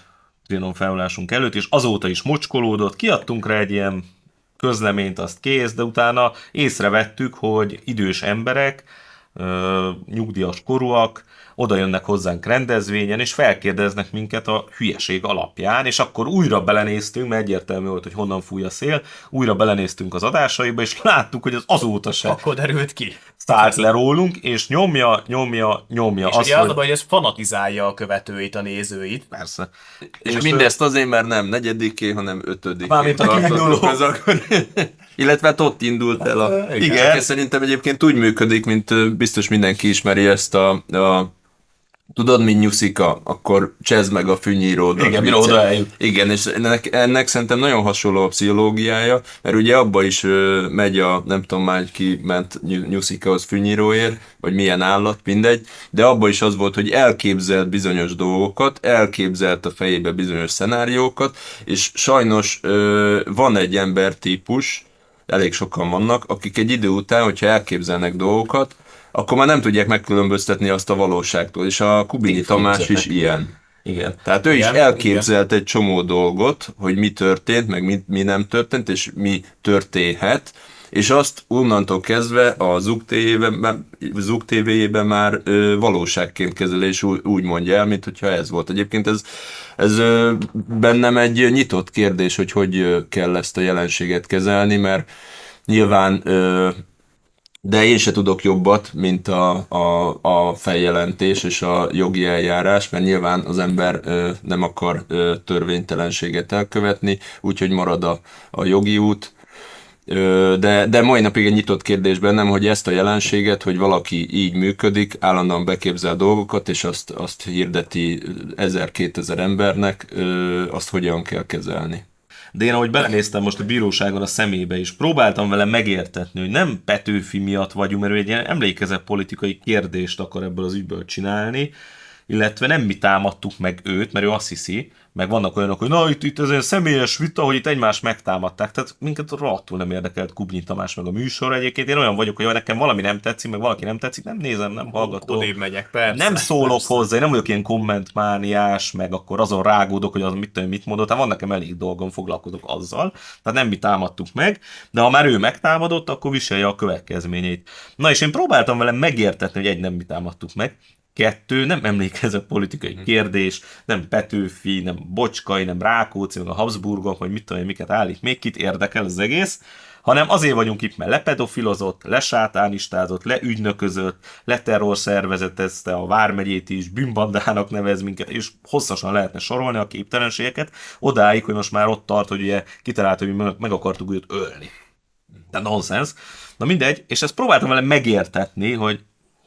trianon felvonásunk előtt, és azóta is mocskolódott, kiadtunk rá egy ilyen közleményt, azt kész, de utána észrevettük, hogy idős emberek, nyugdíjas korúak, oda jönnek hozzánk rendezvényen, és felkérdeznek minket a hülyeség alapján, és akkor újra belenéztünk, mert egyértelmű volt, hogy honnan fúj a szél, újra belenéztünk az adásaiba, és láttuk, hogy az azóta se
Akkor derült ki.
szállt le rólunk, és nyomja, nyomja, nyomja.
És
azt,
ugye az a baj, hogy ez fanatizálja a követőit, a nézőit.
Persze.
És mindezt azért, mert nem negyediké, hanem ötödiké.
Mármint a kiinduló.
Illetve hát ott indult el a...
Igen.
Ez szerintem egyébként úgy működik, mint biztos mindenki ismeri ezt a, a Tudod, mint nyuszika, akkor csezd meg a fűnyíródat.
Igen, mire oda eljut.
Igen, és ennek, ennek szerintem nagyon hasonló a pszichológiája, mert ugye abba is ö, megy a, nem tudom már ki ment ny- nyuszikahoz fűnyíróért, vagy milyen állat, mindegy, de abba is az volt, hogy elképzelt bizonyos dolgokat, elképzelt a fejébe bizonyos szenáriókat, és sajnos ö, van egy embertípus, elég sokan vannak, akik egy idő után, hogyha elképzelnek dolgokat, akkor már nem tudják megkülönböztetni azt a valóságtól, és a Kubini Tamás is ilyen.
Igen.
Tehát ő
Igen,
is elképzelt egy csomó dolgot, hogy mi történt, meg mi, mi nem történt, és mi történhet, és azt onnantól kezdve a Zug TV-ben, Zug már ö, valóságként kezel, és úgy, úgy mondja el, mint hogyha ez volt. Egyébként ez, ez ö, bennem egy nyitott kérdés, hogy hogy kell ezt a jelenséget kezelni, mert Nyilván, ö, de én se tudok jobbat, mint a, a, a feljelentés és a jogi eljárás, mert nyilván az ember ö, nem akar ö, törvénytelenséget elkövetni, úgyhogy marad a, a jogi út. Ö, De, de mai napig egy nyitott kérdés bennem, hogy ezt a jelenséget, hogy valaki így működik, állandóan beképzel dolgokat, és azt, azt hirdeti ezer-kétezer embernek, ö, azt hogyan kell kezelni.
De én ahogy belenéztem most a bíróságon a szemébe is, próbáltam vele megértetni, hogy nem Petőfi miatt vagyunk, mert ő egy ilyen emlékezett politikai kérdést akar ebből az ügyből csinálni, illetve nem mi támadtuk meg őt, mert ő azt hiszi, meg vannak olyanok, hogy na itt, itt ez egy személyes vita, hogy itt egymást megtámadták. Tehát minket rohadtul nem érdekelt Kubnyi Tamás meg a műsor egyébként. Én olyan vagyok, hogy ha nekem valami nem tetszik, meg valaki nem tetszik, nem nézem, nem hallgatom.
Odébb megyek, persze.
Nem szólok
persze.
hozzá, én nem vagyok ilyen kommentmániás, meg akkor azon rágódok, hogy az mit, tudom, mit mondott, hát van nekem elég dolgom, foglalkozok azzal, tehát nem mi támadtuk meg, de ha már ő megtámadott, akkor viselje a következményeit. Na és én próbáltam vele megértetni, hogy egy nem mi támadtuk meg, kettő, nem emlékezett politikai kérdés, nem Petőfi, nem Bocskai, nem Rákóczi, meg a Habsburgok, vagy mit tudom én, miket állít, még kit érdekel az egész, hanem azért vagyunk itt, mert lepedofilozott, lesátánistázott, leügynöközött, leterrorszervezetezte a Vármegyét is, bűnbandának nevez minket, és hosszasan lehetne sorolni a képtelenségeket, odáig, hogy most már ott tart, hogy ugye kitalálta, hogy mi meg- meg akartuk őt ölni. De nonsens. Na mindegy, és ezt próbáltam vele megértetni, hogy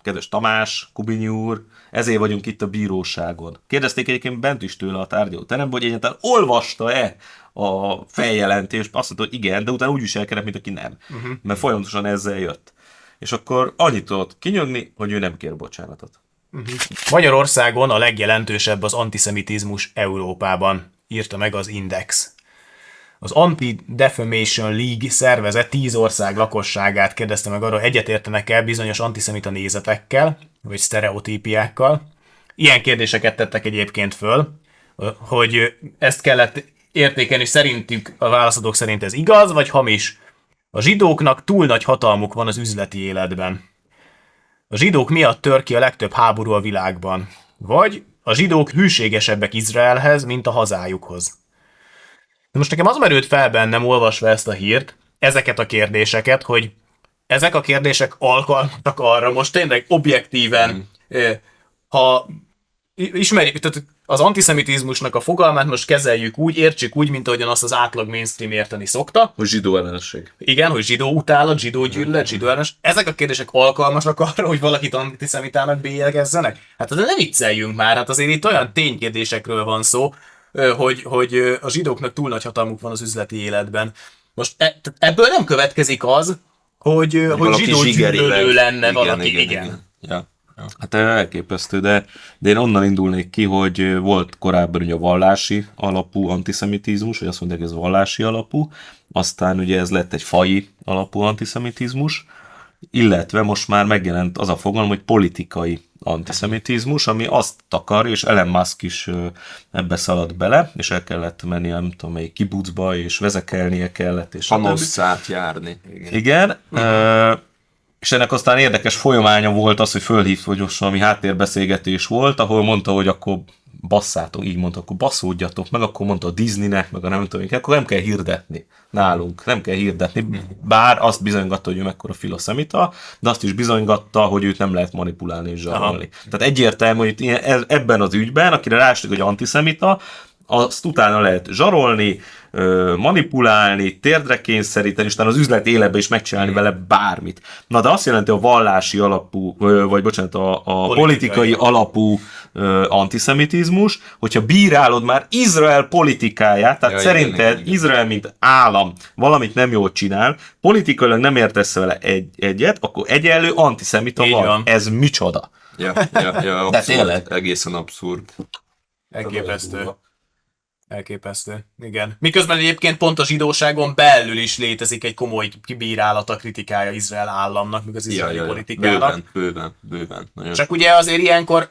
kedves Tamás, Kubinyi úr, ezért vagyunk itt a bíróságon. Kérdezték egyébként bent is tőle a tárgyaló teremben, hogy egyáltalán olvasta-e a feljelentést, azt mondta, hogy igen, de utána úgy viselkedett, mint aki nem. Uh-huh. Mert folyamatosan ezzel jött. És akkor annyit tudott kinyögni, hogy ő nem kér bocsánatot.
Magyarországon a legjelentősebb az antiszemitizmus Európában, írta meg az Index. Az Anti-Defamation League szervezet 10 ország lakosságát kérdezte meg arra, egyetértenek el bizonyos antiszemita nézetekkel, vagy sztereotípiákkal. Ilyen kérdéseket tettek egyébként föl, hogy ezt kellett értékelni, szerintük a válaszadók szerint ez igaz, vagy hamis. A zsidóknak túl nagy hatalmuk van az üzleti életben. A zsidók miatt tör ki a legtöbb háború a világban. Vagy a zsidók hűségesebbek Izraelhez, mint a hazájukhoz. De most nekem az merült fel bennem, olvasva ezt a hírt, ezeket a kérdéseket, hogy ezek a kérdések alkalmasak arra, most tényleg objektíven, eh, ha ismerjük, tehát az antiszemitizmusnak a fogalmát most kezeljük úgy, értsük úgy, mint ahogyan azt az átlag mainstream érteni szokta.
Hogy zsidó ellenesség.
Igen, hogy zsidó utálat, zsidó gyűlölet, zsidó ellenes. Ezek a kérdések alkalmasak arra, hogy valakit antiszemitának bélyegezzenek? Hát azért ne vicceljünk már, hát azért itt olyan ténykérdésekről van szó, hogy, hogy a zsidóknak túl nagy hatalmuk van az üzleti életben. Most e, ebből nem következik az, hogy, hogy
Valaki
zsidó gyűlölő lenne
Igen,
valaki.
igen,
Igen,
igen. Ja. ja.
Hát elképesztő, de, de én onnan indulnék ki, hogy volt korábban ugye a vallási alapú antiszemitizmus, vagy azt mondják, hogy ez vallási alapú, aztán ugye ez lett egy faji alapú antiszemitizmus, illetve most már megjelent az a fogalom, hogy politikai antiszemitizmus, ami azt akar, és Elon Musk is ebbe szaladt bele, és el kellett menni, nem tudom, egy kibucba, és vezekelnie kellett, és.
Panosszát járni. Igen.
Igen, és ennek aztán érdekes folyamánya volt az, hogy fölhívt, hogy most valami háttérbeszélgetés volt, ahol mondta, hogy akkor basszátok, így mondta, akkor basszódjatok meg, akkor mondta a Disneynek, meg a nem tudom, akkor nem kell hirdetni nálunk, nem kell hirdetni, bár azt bizonygatta, hogy ő mekkora filoszemita, de azt is bizonygatta, hogy őt nem lehet manipulálni és zsarolni. Tehát egyértelmű, hogy ilyen- ebben az ügyben, akire rástik, hogy antiszemita, azt utána lehet zsarolni, ö, manipulálni, térdre kényszeríteni, és az üzlet életbe is megcsinálni vele bármit. Na de azt jelenti a vallási alapú, ö, vagy bocsánat, a, a politikai, politikai alapú ö, antiszemitizmus, hogyha bírálod már Izrael politikáját, tehát
Ja,
ja,
igen,
szerinted
igen, igen.
Izrael, mint állam valamit nem jól csinál, politikailag nem értesz vele egy, egyet, akkor egyenlő antiszemita vagy.
van.
Ez micsoda?
Ja, ja, ja, abszurd,
tényleg.
egészen abszurd.
Elképesztő. Elképesztő. Igen. Miközben egyébként pont a zsidóságon belül is létezik egy komoly kibírálata, kritikája Izrael államnak, meg az izraeli
ja, ja.
politikának.
Bőven, bőven, bőven. Nagyon
Csak ugye azért ilyenkor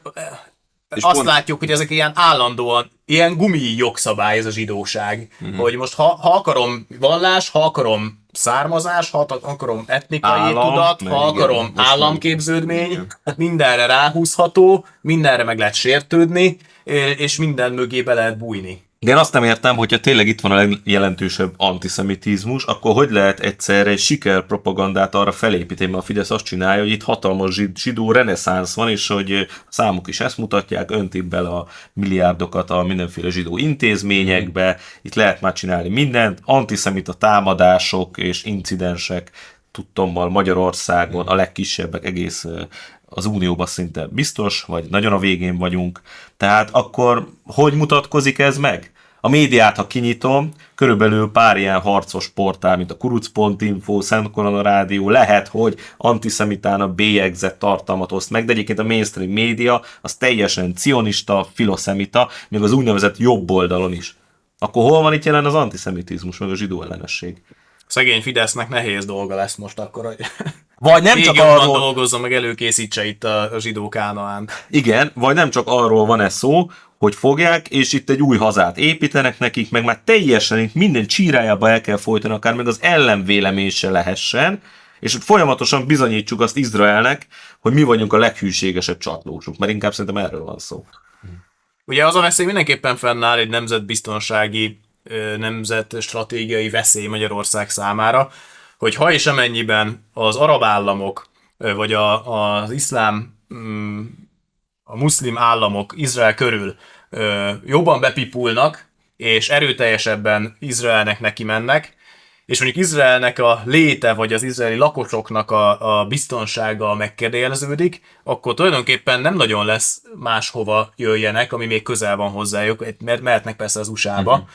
És
azt
pont-
látjuk, hogy ezek ilyen állandóan, ilyen gumi jogszabály ez a zsidóság. Uh-huh. Hogy most ha, ha akarom vallás, ha akarom származás, ha akarom etnikai
Állam,
tudat, ha
igen,
akarom
már-
államképződmény,
igen.
mindenre ráhúzható, mindenre meg lehet sértődni, és minden mögé be lehet bújni.
De én azt nem értem, hogyha tényleg itt van a legjelentősebb antiszemitizmus, akkor hogy lehet egyszerre egy sikerpropagandát arra felépíteni, mert a Fidesz azt csinálja, hogy itt hatalmas zsid- zsidó reneszánsz van, és hogy a számok is ezt mutatják, öntik bele a milliárdokat a mindenféle zsidó intézményekbe, itt lehet már csinálni mindent, antiszemita támadások és incidensek tudtommal Magyarországon a legkisebbek egész az Unióban szinte biztos, vagy nagyon a végén vagyunk. Tehát akkor hogy mutatkozik ez meg? A médiát, ha kinyitom, körülbelül pár ilyen harcos portál, mint a kuruc.info, Szent Korona Rádió, lehet, hogy antiszemitának bélyegzett tartalmat oszt meg, de egyébként a mainstream média az teljesen cionista, filoszemita, még az úgynevezett jobb oldalon is. Akkor hol van itt jelen az antiszemitizmus, meg a zsidó ellenesség?
Szegény Fidesznek nehéz dolga lesz most akkor, hogy
Vagy nem
még
csak arról,
dolgozzon, meg előkészítse itt a, zsidó kánaán.
Igen, vagy nem csak arról van ez szó, hogy fogják, és itt egy új hazát építenek nekik, meg már teljesen itt minden csírájába el kell folytani, akár meg az ellenvélemény se lehessen, és ott folyamatosan bizonyítsuk azt Izraelnek, hogy mi vagyunk a leghűségesebb csatlósuk, mert inkább szerintem erről van szó.
Ugye az a veszély mindenképpen fennáll egy nemzetbiztonsági, ö, nemzetstratégiai veszély Magyarország számára, hogy ha és amennyiben az arab államok, vagy a, az iszlám, mm, a muszlim államok Izrael körül jobban bepipulnak, és erőteljesebben Izraelnek neki mennek, és mondjuk Izraelnek a léte, vagy az izraeli lakosoknak a, a biztonsága megkérdőjeleződik, akkor tulajdonképpen nem nagyon lesz máshova jöjjenek, ami még közel van hozzájuk, mert mehetnek persze az USA-ba.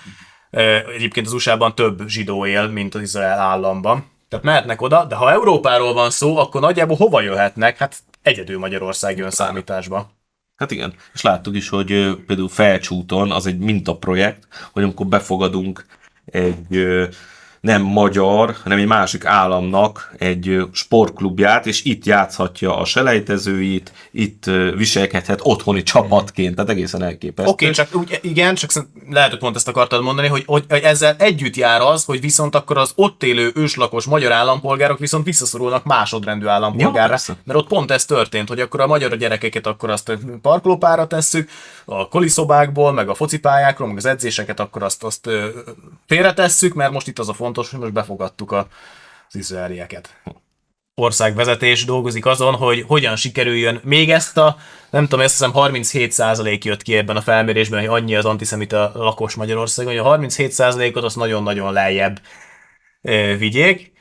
Egyébként az USA-ban több zsidó él, mint az Izrael államban. Tehát mehetnek oda, de ha Európáról van szó, akkor nagyjából hova jöhetnek? Hát egyedül Magyarország jön számításba.
Hát igen, és láttuk is, hogy például Felcsúton az egy mintaprojekt, hogy amikor befogadunk egy nem magyar, hanem egy másik államnak egy sportklubját, és itt játszhatja a selejtezőit, itt viselkedhet otthoni csapatként, tehát egészen elképesztő.
Oké, okay, csak úgy, igen, csak lehet, hogy pont ezt akartad mondani, hogy, hogy ezzel együtt jár az, hogy viszont akkor az ott élő őslakos magyar állampolgárok viszont visszaszorulnak másodrendű
Ja,
állampolgárra.
persze.
mert ott pont ez történt, hogy akkor a magyar gyerekeket akkor azt parkolópára tesszük, a koliszobákból, meg a focipályákról, meg az edzéseket akkor azt, azt félretesszük, mert most itt az a fontos, hogy most befogadtuk a, az izraelieket országvezetés dolgozik azon, hogy hogyan sikerüljön még ezt a, nem tudom, ezt hiszem 37% jött ki ebben a felmérésben, hogy annyi az antiszemita lakos Magyarországon, hogy a 37%-ot azt nagyon-nagyon lejjebb vigyék.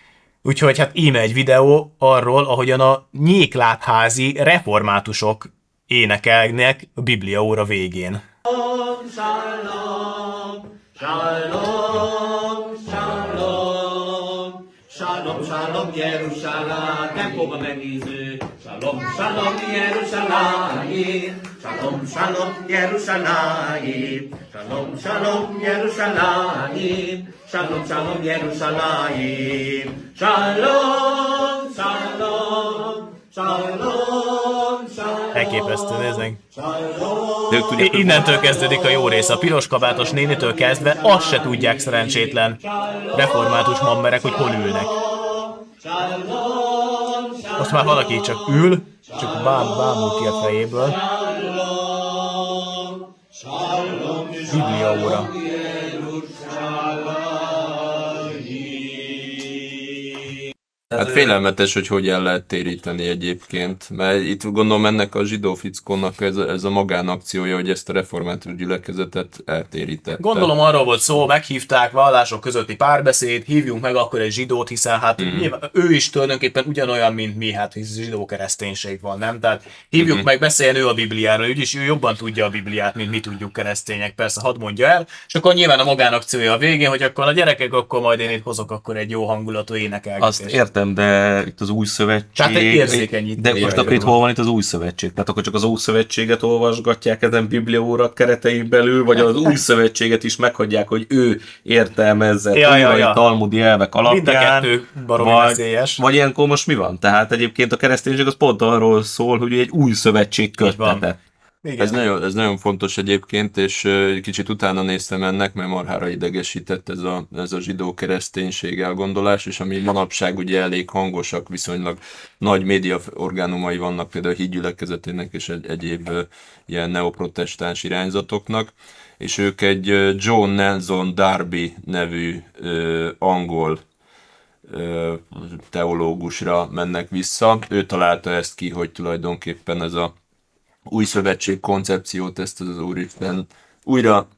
Úgyhogy hát íme egy videó arról, ahogyan a nyéklátházi reformátusok énekelnek a Biblia óra végén.
Shalom, shalom, shalom, shalom, shalom, Yerushalayim. Tempóban megnéző. Shalom, shalom, Yerushalayim. Shalom, shalom, Yerushalayim. Shalom, shalom, Yerushalayim. Shalom, shalom, Yerushalayim. Shalom, shalom, shalom.
Elképesztő,
tudják,
I- innentől kezdődik a jó rész. A piros kabátos nénitől kezdve azt se tudják szerencsétlen református mammerek, hogy hol ülnek. Most már valaki csak ül, csak bám, bámul ki a fejéből. Biblia óra.
Hát félelmetes, hogy hogy el lehet téríteni egyébként, mert itt gondolom ennek a zsidó fickónak ez, a- ez a magánakciója, hogy ezt a református gyülekezetet eltérítette.
Gondolom arról volt szó, meghívták vallások közötti párbeszéd, hívjunk meg akkor egy zsidót, hiszen hát mm. nyilván, ő is tulajdonképpen ugyanolyan, mint mi, hát hisz zsidó kereszténység van, nem? Tehát hívjuk mm. meg, beszéljen ő a Bibliáról, úgyis ő jobban tudja a Bibliát, mint mi tudjuk keresztények, persze, hadd mondja el, és akkor nyilván a magánakciója a végén, hogy akkor a gyerekek, akkor majd én itt hozok akkor egy jó hangulatú énekelgetést.
Azt értem, de itt az új szövetség...
Tehát egy érzékenyítő
De most akkor itt hol van itt az új szövetség? Tehát akkor csak az új szövetséget olvasgatják ezen Biblia óra keretein belül, vagy az új szövetséget is meghagyják, hogy ő értelmezze
Ja, ja, ja.
talmudi elvek
Mind a
alapján.
kettő baromi
vagy,
veszélyes.
vagy ilyenkor most mi van? Tehát egyébként a kereszténység az pont arról szól, hogy egy új szövetség köttetett.
Igen.
Ez nagyon, ez nagyon fontos egyébként, és kicsit utána néztem ennek, mert marhára idegesített ez a, ez a zsidó kereszténység elgondolás, és ami manapság ugye elég hangosak, viszonylag nagy média orgánumai vannak, például a hídgyülekezetének és egy, egyéb ilyen neoprotestáns irányzatoknak, és ők egy John Nelson Darby nevű ö, angol teológusra mennek vissza. Ő találta ezt ki, hogy tulajdonképpen ez a új szövetség koncepciót ezt az Úristen újra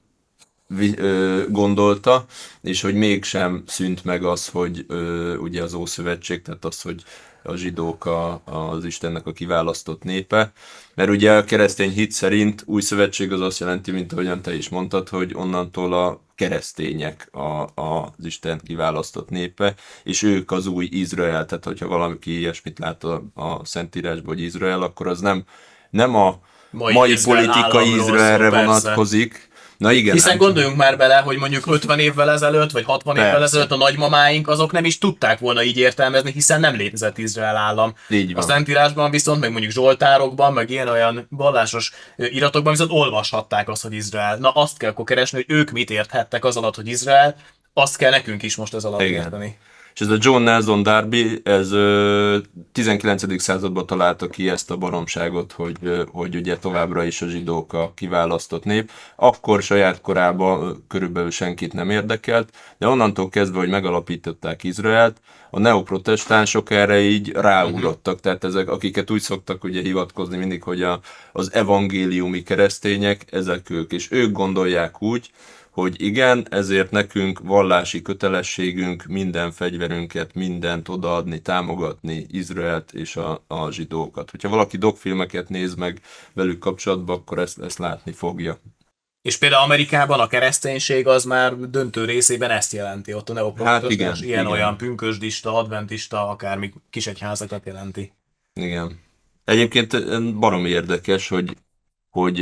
gondolta, és hogy mégsem szűnt meg az, hogy ö, ugye az Ószövetség, tehát az, hogy a zsidók a, az Istennek a kiválasztott népe, mert ugye a keresztény hit szerint új szövetség az azt jelenti, mint ahogyan te is mondtad, hogy onnantól a keresztények a, a, az Isten kiválasztott népe, és ők az új Izrael, tehát hogyha valaki ilyesmit lát a, a Szentírásban, hogy Izrael, akkor az nem, nem a
Mai
mai,
Izrael
politikai Izraelre vonatkozik. Na igen.
Hiszen
hát-
gondoljunk már bele, hogy mondjuk 50 évvel ezelőtt, vagy 60 évvel
Persze.
ezelőtt a nagymamáink azok nem is tudták volna így értelmezni, hiszen nem létezett Izrael állam.
Így
A
van.
Szentírásban viszont, meg mondjuk Zsoltárokban, meg ilyen-olyan vallásos iratokban viszont olvashatták azt, hogy Izrael. Na azt kell akkor keresni, hogy ők mit érthettek az alatt, hogy Izrael, azt kell nekünk is most ez alatt
Igen.
érteni.
És ez a John Nelson Darby, ez ö, 19. században találta ki ezt a baromságot, hogy, hogy ugye továbbra is a zsidók a kiválasztott nép. Akkor saját korában körülbelül senkit nem érdekelt, de onnantól kezdve, hogy megalapították Izraelt, a neoprotestánsok erre így ráugrottak, tehát ezek, akiket úgy szoktak ugye hivatkozni mindig, hogy a, az evangéliumi keresztények, ezek ők, és ők gondolják úgy, hogy igen, ezért nekünk vallási kötelességünk minden fegyverünket, mindent odaadni, támogatni Izraelt és a, a zsidókat. Hogyha valaki dokfilmeket néz meg velük kapcsolatban, akkor ezt, ezt látni fogja.
És például Amerikában a kereszténység az már döntő részében ezt jelenti, ott a neoprotestáns,
Hát igen,
ilyen
igen.
olyan pünkösdista, adventista, akármi kisegyházakat jelenti.
Igen. Egyébként ö, baromi érdekes, hogy, hogy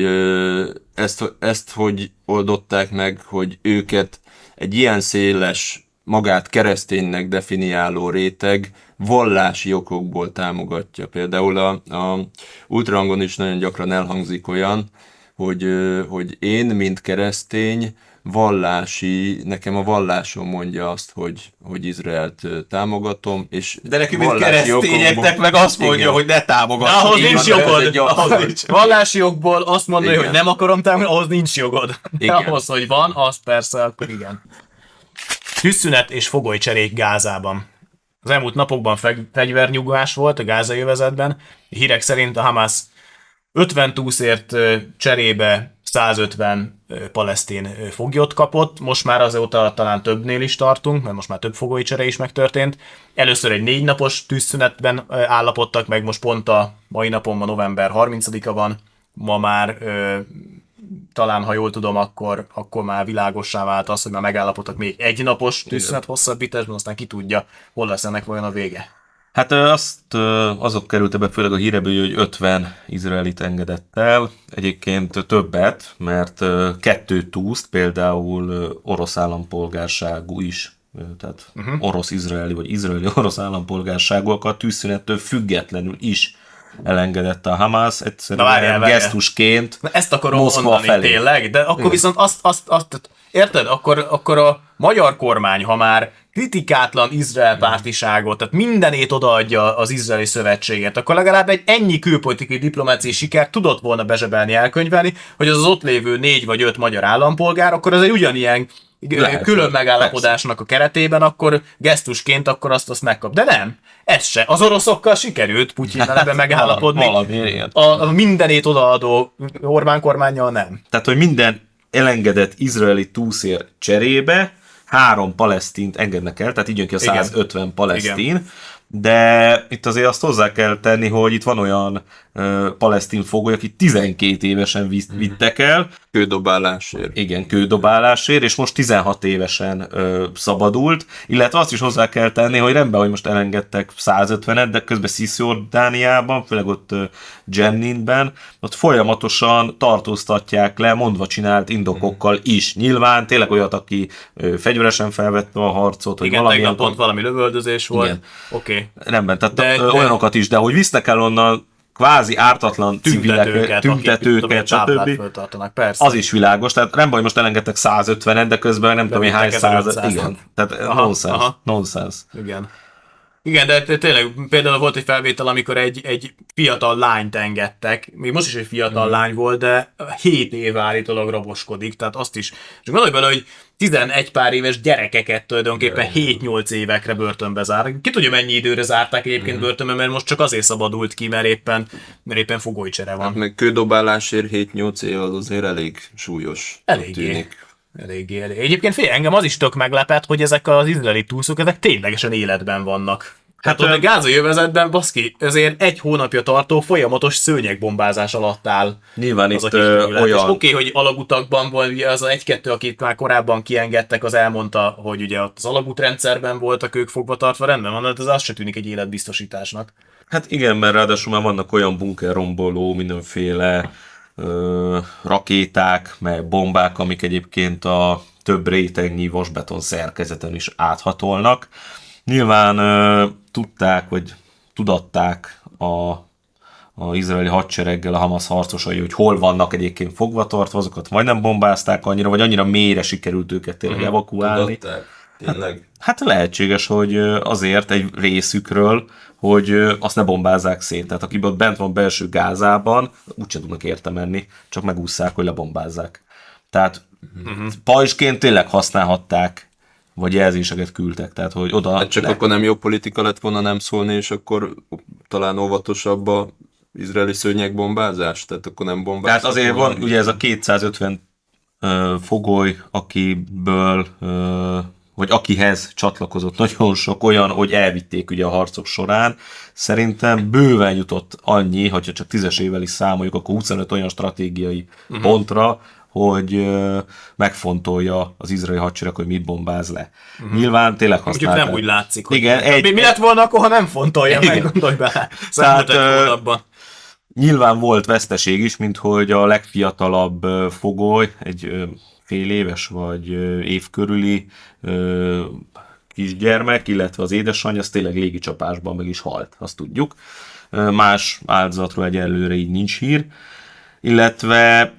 ezt, ezt hogy oldották meg, hogy őket egy ilyen széles, magát kereszténynek definiáló réteg vallási okokból támogatja. Például a, a ultrangon is nagyon gyakran elhangzik olyan, hogy, hogy én, mint keresztény, vallási, nekem a vallásom mondja azt, hogy, hogy Izraelt támogatom, és
De nekünk, mint keresztényeknek
okokból-
meg azt mondja,
Igen.
hogy ne támogass.
De ahhoz
így
nincs jogod.
egy
Ahhoz nincs. Vallási jogból azt mondani,
Igen.
hogy nem akarom támogatni, ahhoz nincs jogod. De
Igen.
ahhoz, hogy van, az persze, akkor igen. Tűzszünet és fogolycserék Gázában. Az elmúlt napokban feg- fegyvernyugvás volt a gázai övezetben. Hírek szerint a Hamas 50 túszért cserébe 150 ö, palesztin foglyot kapott, most már azóta talán többnél is tartunk, mert most már több fogoly csere is megtörtént. Először egy négy napos tűzszünetben állapodtak meg, most pont a mai napon, ma november 30-a van, ma már talán, ha jól tudom, akkor, akkor már világossá vált az, hogy már megállapodtak még egy napos tűzszünet hosszabbításban, aztán ki tudja, hol lesz ennek vajon a vége.
Hát azt azok került be főleg a híreből, hogy 50 izraelit engedett el, egyébként többet, mert ö, kettő túszt, például orosz állampolgárságú is, tehát uh-huh. orosz-izraeli vagy izraeli-orosz állampolgárságúakat tűzszünettől függetlenül is elengedett a Hamas,
Na,
egyszerűen
várjál, várjál.
gesztusként.
Na ezt akarom
Moszkva
mondani
felé.
tényleg, de akkor viszont azt, azt, azt, azt érted? Akkor, akkor a magyar kormány, ha már kritikátlan Izrael pártiságot, tehát mindenét odaadja az izraeli szövetséget, akkor legalább egy ennyi külpolitikai diplomáciai sikert tudott volna bezsebelni, elkönyvelni, hogy az, az ott lévő négy vagy öt magyar állampolgár, akkor az egy ugyanilyen
Lehet,
külön megállapodásnak a keretében, akkor gesztusként akkor azt azt megkap. De nem, ez se. Az oroszokkal sikerült Putyinnal ebben megállapodni.
Ilyen.
A, a mindenét odaadó Orbán kormányjal nem.
Tehát, hogy minden elengedett izraeli túszér cserébe három palesztint engednek el, tehát így jön ki a
Igen.
150 palesztin, de itt azért azt hozzá kell tenni, hogy itt van olyan ö, palesztin fogoly, akit 12 évesen visz, vittek el,
Kődobálásért.
igen, kődobálásért, és most 16 évesen ö, szabadult, illetve azt is hozzá kell tenni, hogy rendben, hogy most elengedtek 150-et, de közben Cisjordániában, főleg ott ö, Jenninben, ott folyamatosan tartóztatják le, mondva csinált indokokkal is. Nyilván tényleg olyat, aki ö, fegyveresen felvette a harcot, hogy
Igen,
valamilyen
tegnap pont valami lövöldözés volt.
Igen.
Oké. Okay.
Rendben, tehát
De-
de,
de-
olyanokat is, de hogy visznek el onnan kvázi ártatlan civilek,
tüntetőket,
stb. Az is világos, tehát nem baj, most elengedtek 150 de közben nem tudom, hogy hány
Bevittek
száz,
1500-at.
igen. Tehát nonsens,
aha.
nonsens.
Igen. Igen, de tényleg például volt egy felvétel, amikor egy, egy fiatal lányt engedtek, még most is egy fiatal mm. lány volt, de 7 éve állítólag raboskodik, tehát azt is. És gondolj bele, hogy 11 pár éves gyerekeket tulajdonképpen 7-8 évekre börtönbe zártak. Ki tudja, mennyi időre zárták egyébként börtönbe, mert most csak azért szabadult ki, mert éppen, mert éppen fogóicsere van.
Hát meg kődobálásért 7-8 év az azért elég súlyos.
Eléggé.
tűnik.
Eléggé, elég. Egyébként fél, engem az is tök meglepett, hogy ezek az izraeli túlszok, ezek ténylegesen életben vannak. Hát ott a gázai övezetben, baszki, ezért egy hónapja tartó folyamatos szőnyegbombázás alatt áll.
Nyilván
az a
itt
kis
ö,
terület. És
olyan,
Oké, okay, hogy alagutakban ugye az a egy-kettő, akit már korábban kiengedtek, az elmondta, hogy ugye ott az alagutrendszerben voltak ők fogva tartva, rendben van, de ez az se tűnik egy életbiztosításnak.
Hát igen, mert ráadásul már vannak olyan bunkerromboló, mindenféle ö, rakéták, meg bombák, amik egyébként a több rétegnyi vasbeton szerkezeten is áthatolnak. Nyilván ö, tudták, vagy tudatták a, a izraeli hadsereggel a Hamas harcosai, hogy hol vannak egyébként fogva tartva, azokat vagy nem bombázták annyira, vagy annyira mélyre sikerült őket tényleg evakuálni.
Tudatták? Tényleg?
Hát lehetséges, hogy azért egy részükről, hogy azt ne bombázzák szét. Tehát aki ott bent van belső gázában, úgyse tudnak érte menni, csak megúszszák, hogy lebombázzák. Tehát uh-huh. pajzsként tényleg használhatták, vagy jelzéseket küldtek, tehát hogy oda...
Hát csak
le-
akkor nem jó politika lett volna nem szólni, és akkor talán óvatosabb a izraeli szőnyegbombázás? Tehát akkor nem bombáztak
Tehát azért van ugye ez a 250 ö, fogoly, akiből, ö, vagy akihez csatlakozott nagyon sok olyan, hogy elvitték ugye a harcok során. Szerintem bőven jutott annyi, hogyha csak tízesével is számoljuk, akkor 25 olyan stratégiai uh-huh. pontra, hogy megfontolja az izraeli hadsereg, hogy mit bombáz le. Uh-huh. Nyilván tényleg
Mondjuk
használták.
nem úgy látszik, hogy
Igen,
egy, mi, mi lett volna akkor, ha nem fontolja
Igen.
meg, gondolj bele.
Tehát,
Tehát, hónapban.
Nyilván volt veszteség is, mint hogy a legfiatalabb fogoly, egy fél éves vagy év körüli kisgyermek, illetve az édesanyja, az tényleg légicsapásban meg is halt, azt tudjuk. Más áldozatról egyelőre így nincs hír. Illetve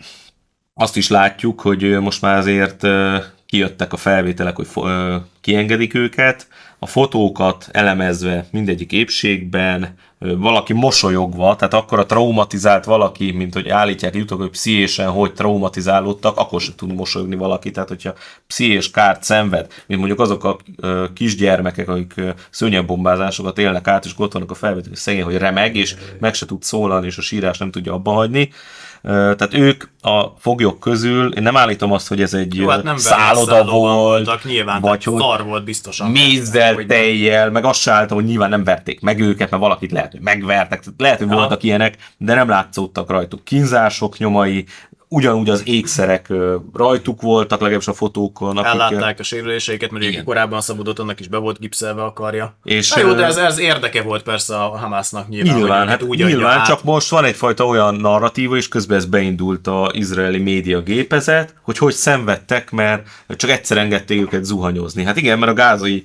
azt is látjuk, hogy most már azért kijöttek a felvételek, hogy kiengedik őket, a fotókat elemezve mindegyik épségben, valaki mosolyogva, tehát akkor a traumatizált valaki, mint hogy állítják jutok, hogy pszichésen hogy traumatizálódtak, akkor sem tud mosolyogni valaki, tehát hogyha pszichés kárt szenved, mint mondjuk azok a kisgyermekek, akik szőnyegbombázásokat élnek át, és ott vannak a hogy szegény, hogy remeg, és meg se tud szólalni, és a sírás nem tudja abba hagyni. Tehát ők a foglyok közül, én nem állítom azt, hogy ez egy
Jó, hát nem
szálloda volt,
voltak, nyilván,
vagy hogy
szar volt biztosan.
mézzel, tejjel, meg azt se hogy nyilván nem verték meg őket, mert valakit lehet, hogy megvertek, tehát lehet, hogy
Ja.
voltak ilyenek, de nem látszódtak rajtuk kínzások nyomai, ugyanúgy az ékszerek rajtuk voltak, legalábbis a fotókon. akik,
Ellátták a sérüléseiket, mert ugye korábban szabadott, annak is be volt gipszelve a karja.
És,
Na jó, de ez, ez érdeke volt persze a Hamásznak nyilván.
Nyilván,
hogy
hát úgy nyilván,
adja át.
csak most van egyfajta olyan narratíva, és közben ez beindult az izraeli média gépezet, hogy hogy szenvedtek, mert csak egyszer engedték őket zuhanyozni. Hát igen, mert a gázai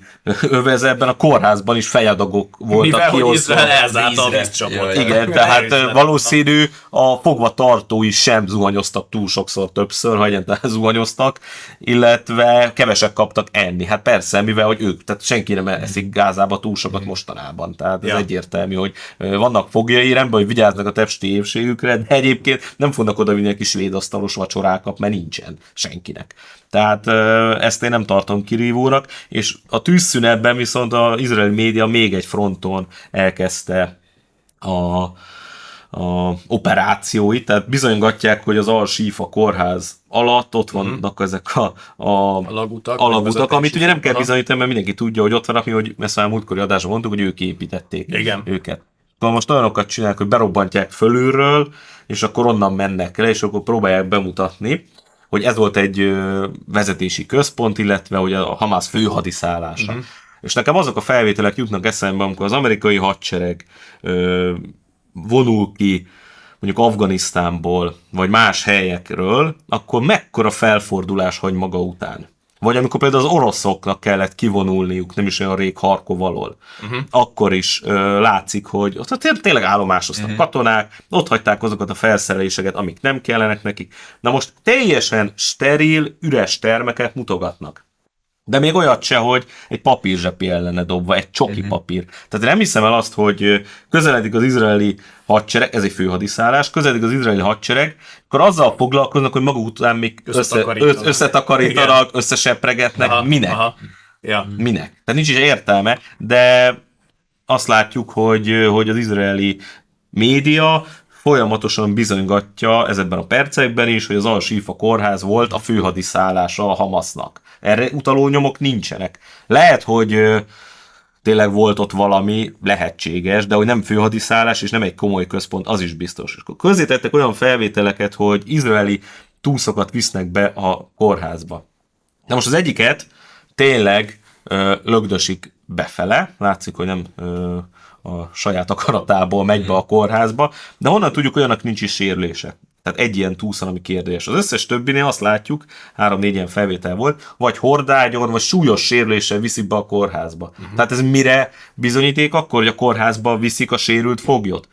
övezetben, a kórházban is fejadagok voltak
Mivel, hogy
kiosztva.
Izrael elzárta a vízcsapot.
Igen, tehát valószínű a fogva tartói sem zuhanyoztak túl sokszor többször, ha egyáltalán zuhanyoztak, illetve kevesek kaptak enni. Hát persze, mivel hogy ők, tehát senki nem eszik Gázába túl sokat mostanában. Tehát ez
Ja.
egyértelmű, hogy vannak fogjai, rendben, hogy vigyáznak a testi épségükre, de egyébként nem fognak oda vinni egy kis asztalos vacsorákat, mert nincsen senkinek. Tehát ezt én nem tartom kirívónak, és a tűzszünetben viszont az izraeli média még egy fronton elkezdte a, a operációit, tehát bizonygatják, hogy az Al-Shifa kórház alatt ott vannak ezek a, a
Alagutak,
alagutak amit ugye nem kell bizonyítani, mert mindenki tudja, hogy ott vannak, mi, hogy ezt már múltkori adásban mondtuk, hogy ők építették
Igen.
őket. Akkor most olyanokat csinálják, hogy berobbantják fölülről, és akkor onnan mennek le, és akkor próbálják bemutatni, hogy ez volt egy vezetési központ, illetve hogy a Hamász főhadiszállása. Uh-huh. És nekem azok a felvételek jutnak eszembe, amikor az amerikai hadsereg ö, vonul ki mondjuk Afganisztánból, vagy más helyekről, akkor mekkora felfordulás hagy maga után. Vagy amikor például az oroszoknak kellett kivonulniuk, nem is olyan rég Harkov alól, uh-huh. akkor is ö, látszik, hogy ott té- tényleg állomásoztak uh-huh. katonák, ott hagyták azokat a felszereléseket, amik nem kellenek nekik. Na most teljesen steril, üres termeket mutogatnak. De még olyat se, hogy egy papírzsepi ellene dobva, egy csoki uh-huh. papír. Tehát nem hiszem el azt, hogy közeledik az izraeli hadsereg, ez egy főhadiszállás, közeledik az izraeli hadsereg, akkor azzal foglalkoznak, hogy maguk után még össze,
Összetakarítanak.
össze, összetakarítanak, összesepregetnek,
Aha,
minek?
Aha. Ja.
Minek? Tehát nincs is értelme, de azt látjuk, hogy, hogy az izraeli média folyamatosan bizonygatja ezekben a percekben is, hogy az Al-Shifa kórház volt a főhadiszállása a Hamasnak. Erre utaló nyomok nincsenek. Lehet, hogy tényleg volt ott valami lehetséges, de hogy nem főhadiszállás és nem egy komoly központ, az is biztos. És akkor közzétettek olyan felvételeket, hogy izraeli túszokat visznek be a kórházba. Na most az egyiket tényleg ö, lögdösik befele, látszik, hogy nem ö, a saját akaratából megy be a kórházba, de honnan tudjuk, olyanak nincs is sérülése. Tehát egy ilyen túszan, ami kérdés. Az összes többinél azt látjuk, három-négy ilyen felvétel volt, vagy hordágyon, vagy súlyos sérüléssel viszik be a kórházba. Uh-huh. Tehát ez mire bizonyíték akkor, hogy a kórházba viszik a sérült foglyot?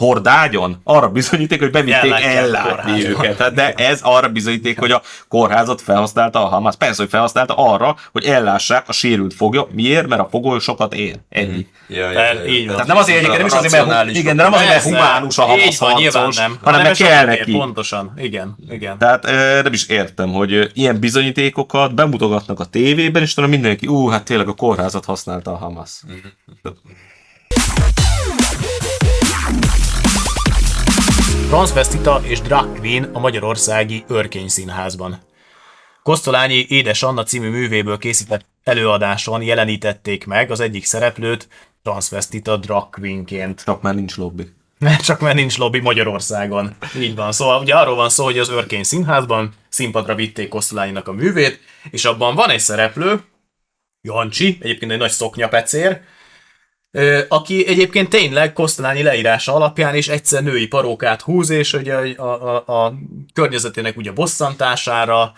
Hordágyon? Arra bizonyíték, hogy bevitték
Ellátják
ellátni őket. Tehát De ez arra bizonyíték, hogy a kórházat felhasználta a Hamas. Persze, hogy felhasználta arra, hogy ellássák a sérült foglyot. Miért? Mert a fogoly sokat ér. Ennyi.
Ja,
van.
Tehát nem azért egyébként, nem is azért, mert, igen, de nem azért, mert humánus a Hamas harcos,
nem.
hanem mert kell neki.
Pontosan, igen, igen.
Tehát nem is értem, hogy ilyen bizonyítékokat bemutogatnak a tévében, és talán mindenki, ú, hát tényleg a kórházat használta a Hamas.
Transvestita és Drag Queen a Magyarországi Örkény Színházban. Kosztolányi Édes Anna című művéből készített előadáson jelenítették meg az egyik szereplőt transvestita drag queenként.
Csak már nincs lobby.
Csak mert nincs lobby Magyarországon. Így van. Szóval ugye arról van szó, hogy az Örkény Színházban színpadra vitték Kosztolányinak a művét, és abban van egy szereplő, Jancsi, egyébként egy nagy szoknyapecér, aki egyébként tényleg Kosztolányi leírása alapján is egyszer női parókát húz, és ugye a, a, a környezetének ugye bosszantására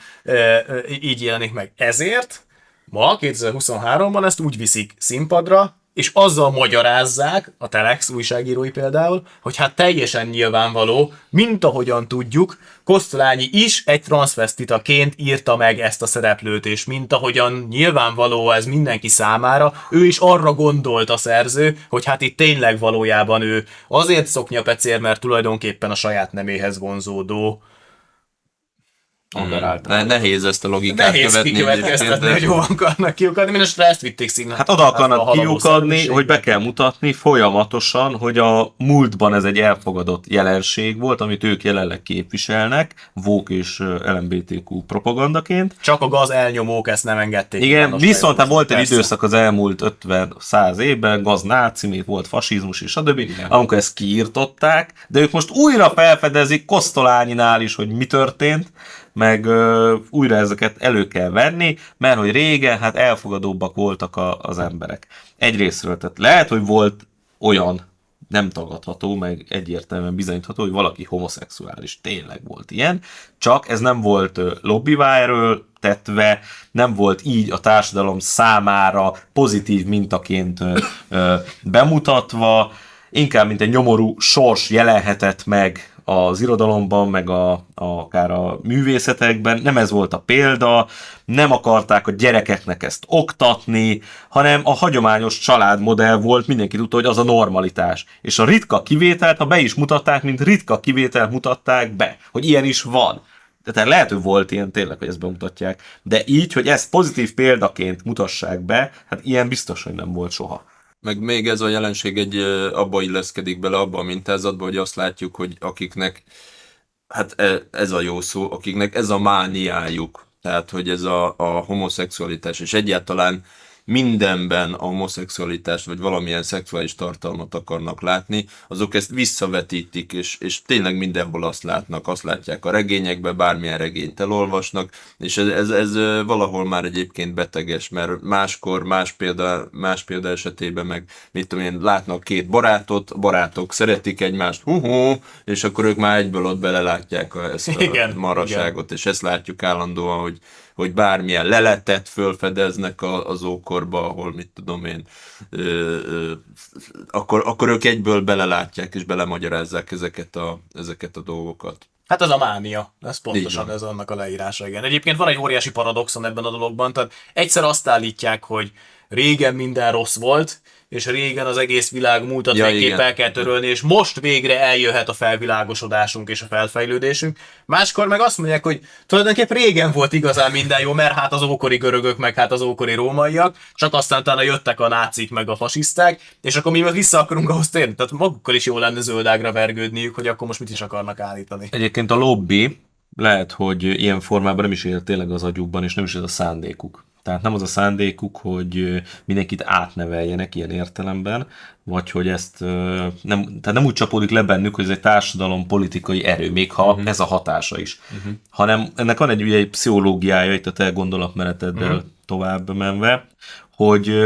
így jelenik meg. Ezért ma, 2023-ban ezt úgy viszik színpadra, és azzal magyarázzák, a Telex újságírói például, hogy hát teljesen nyilvánvaló, mint ahogyan tudjuk, Kosztolányi is egy transvestitaként írta meg ezt a szereplőt, és mint ahogyan nyilvánvaló ez mindenki számára, ő is arra gondolt a szerző, hogy hát itt tényleg valójában ő azért szoknyapecér, mert tulajdonképpen a saját neméhez vonzódó.
Ne, nehéz ezt a logikát
Nehéz
követni.
kikövetkeztetni,
egyébként,
hogy hova akarnak kiukadni, mindestre ezt vitték színre.
Hát oda akarnak
haladó
kiukadni, hogy be kell mutatni folyamatosan, hogy a múltban ez egy elfogadott jelenség volt, amit ők jelenleg képviselnek, vók és LMBTQ propagandaként.
Csak a gaz elnyomók ezt nem engedték.
Igen, viszont hát volt egy időszak az elmúlt 50-100 évben, gaz náci, még volt fasizmus és a többi, amikor ezt kiírtották, de ők most újra felfedezik Kosztolányinál is, hogy mi történt, meg ö, újra ezeket elő kell venni, mert hogy régen hát elfogadóbbak voltak a, az emberek. Egyrésztről, tehát lehet, hogy volt olyan nem tagadható, meg egyértelműen bizonyítható, hogy valaki homoszexuális. Tényleg volt ilyen, csak ez nem volt lobbivá erről tetve, nem volt így a társadalom számára pozitív mintaként bemutatva, inkább mint egy nyomorú sors jelenhetett meg az irodalomban, meg a, a, akár a művészetekben, nem ez volt a példa, nem akarták a gyerekeknek ezt oktatni, hanem a hagyományos családmodell volt, mindenki tudta, hogy az a normalitás. És a ritka kivételt, ha be is mutatták, mint ritka kivételt mutatták be, hogy ilyen is van. De tehát lehet, hogy volt ilyen tényleg, hogy ezt bemutatják, de így, hogy ezt pozitív példaként mutassák be, hát ilyen biztos, hogy nem volt soha.
Meg még ez a jelenség egy abba illeszkedik bele, abba a mintázatba, hogy azt látjuk, hogy akiknek, hát e- ez a jó szó, akiknek ez a mániájuk, tehát hogy ez a, a homoszexualitás, és egyáltalán mindenben a homoszexualitást, vagy valamilyen szexuális tartalmat akarnak látni, azok ezt visszavetítik, és, és tényleg mindenhol azt látnak, azt látják a regényekbe, bármilyen regényt elolvasnak, és ez, ez, ez valahol már egyébként beteges, mert máskor, más példa, más példa esetében meg, mit tudom én, látnak két barátot, a barátok szeretik egymást, hú és akkor ők már egyből ott belelátják a, ezt a
Igen,
maraságot, és ezt látjuk állandóan, hogy hogy bármilyen leletet fölfedeznek a, az ókorba, ahol mit tudom én, ö, ö, akkor, akkor ők egyből belelátják és belemagyarázzák ezeket a, ezeket a dolgokat.
Hát ez a mánia, ez pontosan ez annak a leírása, igen. Egyébként van egy óriási paradoxon ebben a dologban, tehát egyszer azt állítják, hogy régen minden rossz volt, és régen az egész világ múltat
Ja,
végképp el kell törölni, és most végre eljöhet a felvilágosodásunk és a felfejlődésünk. Máskor meg azt mondják, hogy tulajdonképp régen volt igazán minden jó, mert hát az ókori görögök, meg hát az ókori rómaiak, csak aztán utána jöttek a nácik, meg a fasiszták, és akkor mi meg vissza akarunk ahhoz térni. Tehát magukkal is jó lenne zöldágra vergődniük, hogy akkor most mit is akarnak állítani.
Egyébként a lobby lehet, hogy ilyen formában nem is él tényleg az agyukban, és nem is ez a szándékuk. Tehát nem az a szándékuk, hogy mindenkit átneveljenek ilyen értelemben, vagy hogy ezt nem, tehát nem úgy csapódik le bennük, hogy ez egy társadalom politikai erő, még ha uh-huh. ez a hatása is. Uh-huh. Hanem ennek van egy, ugye, egy pszichológiája itt a te gondolatmeneteddel uh-huh. tovább menve, hogy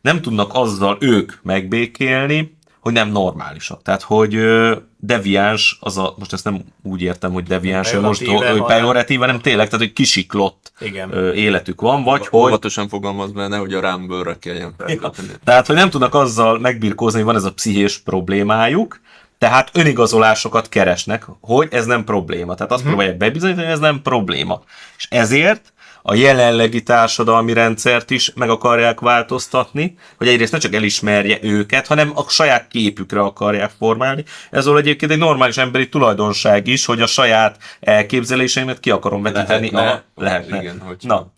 nem tudnak azzal ők megbékélni, hogy nem normálisak. Tehát, hogy ö, deviáns, az a, most ezt nem úgy értem, hogy deviáns, hogy most hogy pejoratív, hanem tényleg, tehát, hogy kisiklott
Igen.
ö, életük van, vagy hogy
Óvatosan fogalmaz benne, hogy a rámbőrre kelljen felvenni.
tehát, hogy nem tudnak azzal megbirkózni, hogy van ez a pszichés problémájuk, tehát önigazolásokat keresnek, hogy ez nem probléma. Tehát azt próbálják bebizonyítani, hogy ez nem probléma. És ezért a jelenlegi társadalmi rendszert is meg akarják változtatni, hogy egyrészt ne csak elismerje őket, hanem a saját képükre akarják formálni. Ez volt egyébként egy normális emberi tulajdonság is, hogy a saját elképzeléseimet ki akarom vetíteni.
Lehetne.
a, lehetne.
Igen, hogy-
Na,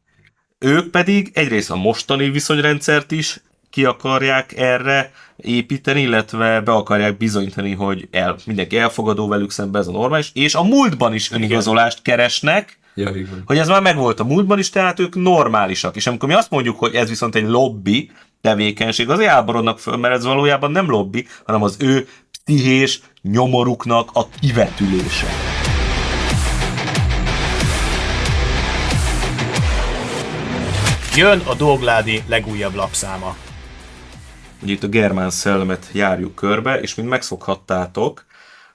ők pedig egyrészt a mostani viszonyrendszert is ki akarják erre építeni, illetve be akarják bizonyítani, hogy el, mindenki elfogadó velük szemben, ez a normális, és a múltban is önigazolást keresnek,
Ja, igen.
hogy ez már megvolt a múltban is, tehát ők normálisak. És amikor mi azt mondjuk, hogy ez viszont egy lobby tevékenység, azért áborodnak föl, mert ez valójában nem lobby, hanem az ő pszichés nyomoruknak a kivetülése.
Jön a Dogládi legújabb lapszáma.
Ugye itt a germán szellemet járjuk körbe, és mint megszokhattátok,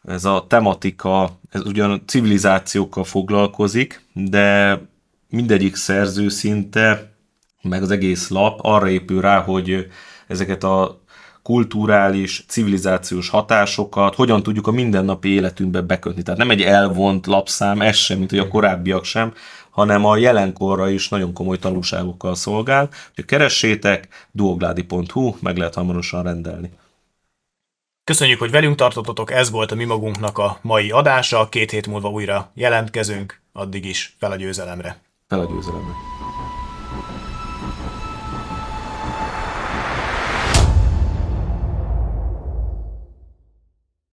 ez a tematika, ez ugyan civilizációkkal foglalkozik, de mindegyik szerző szinte, meg az egész lap arra épül rá, hogy ezeket a kulturális, civilizációs hatásokat hogyan tudjuk a mindennapi életünkbe bekötni. Tehát nem egy elvont lapszám, ez sem, mint hogy a korábbiak sem, hanem a jelenkorra is nagyon komoly tanulságokkal szolgál. Úgyhogy keressétek, duogládi.hu, meg lehet hamarosan rendelni.
Köszönjük, hogy velünk tartottatok, ez volt a mi magunknak a mai adása, két hét múlva újra jelentkezünk, addig is fel a győzelemre.
Fel a győzelemre.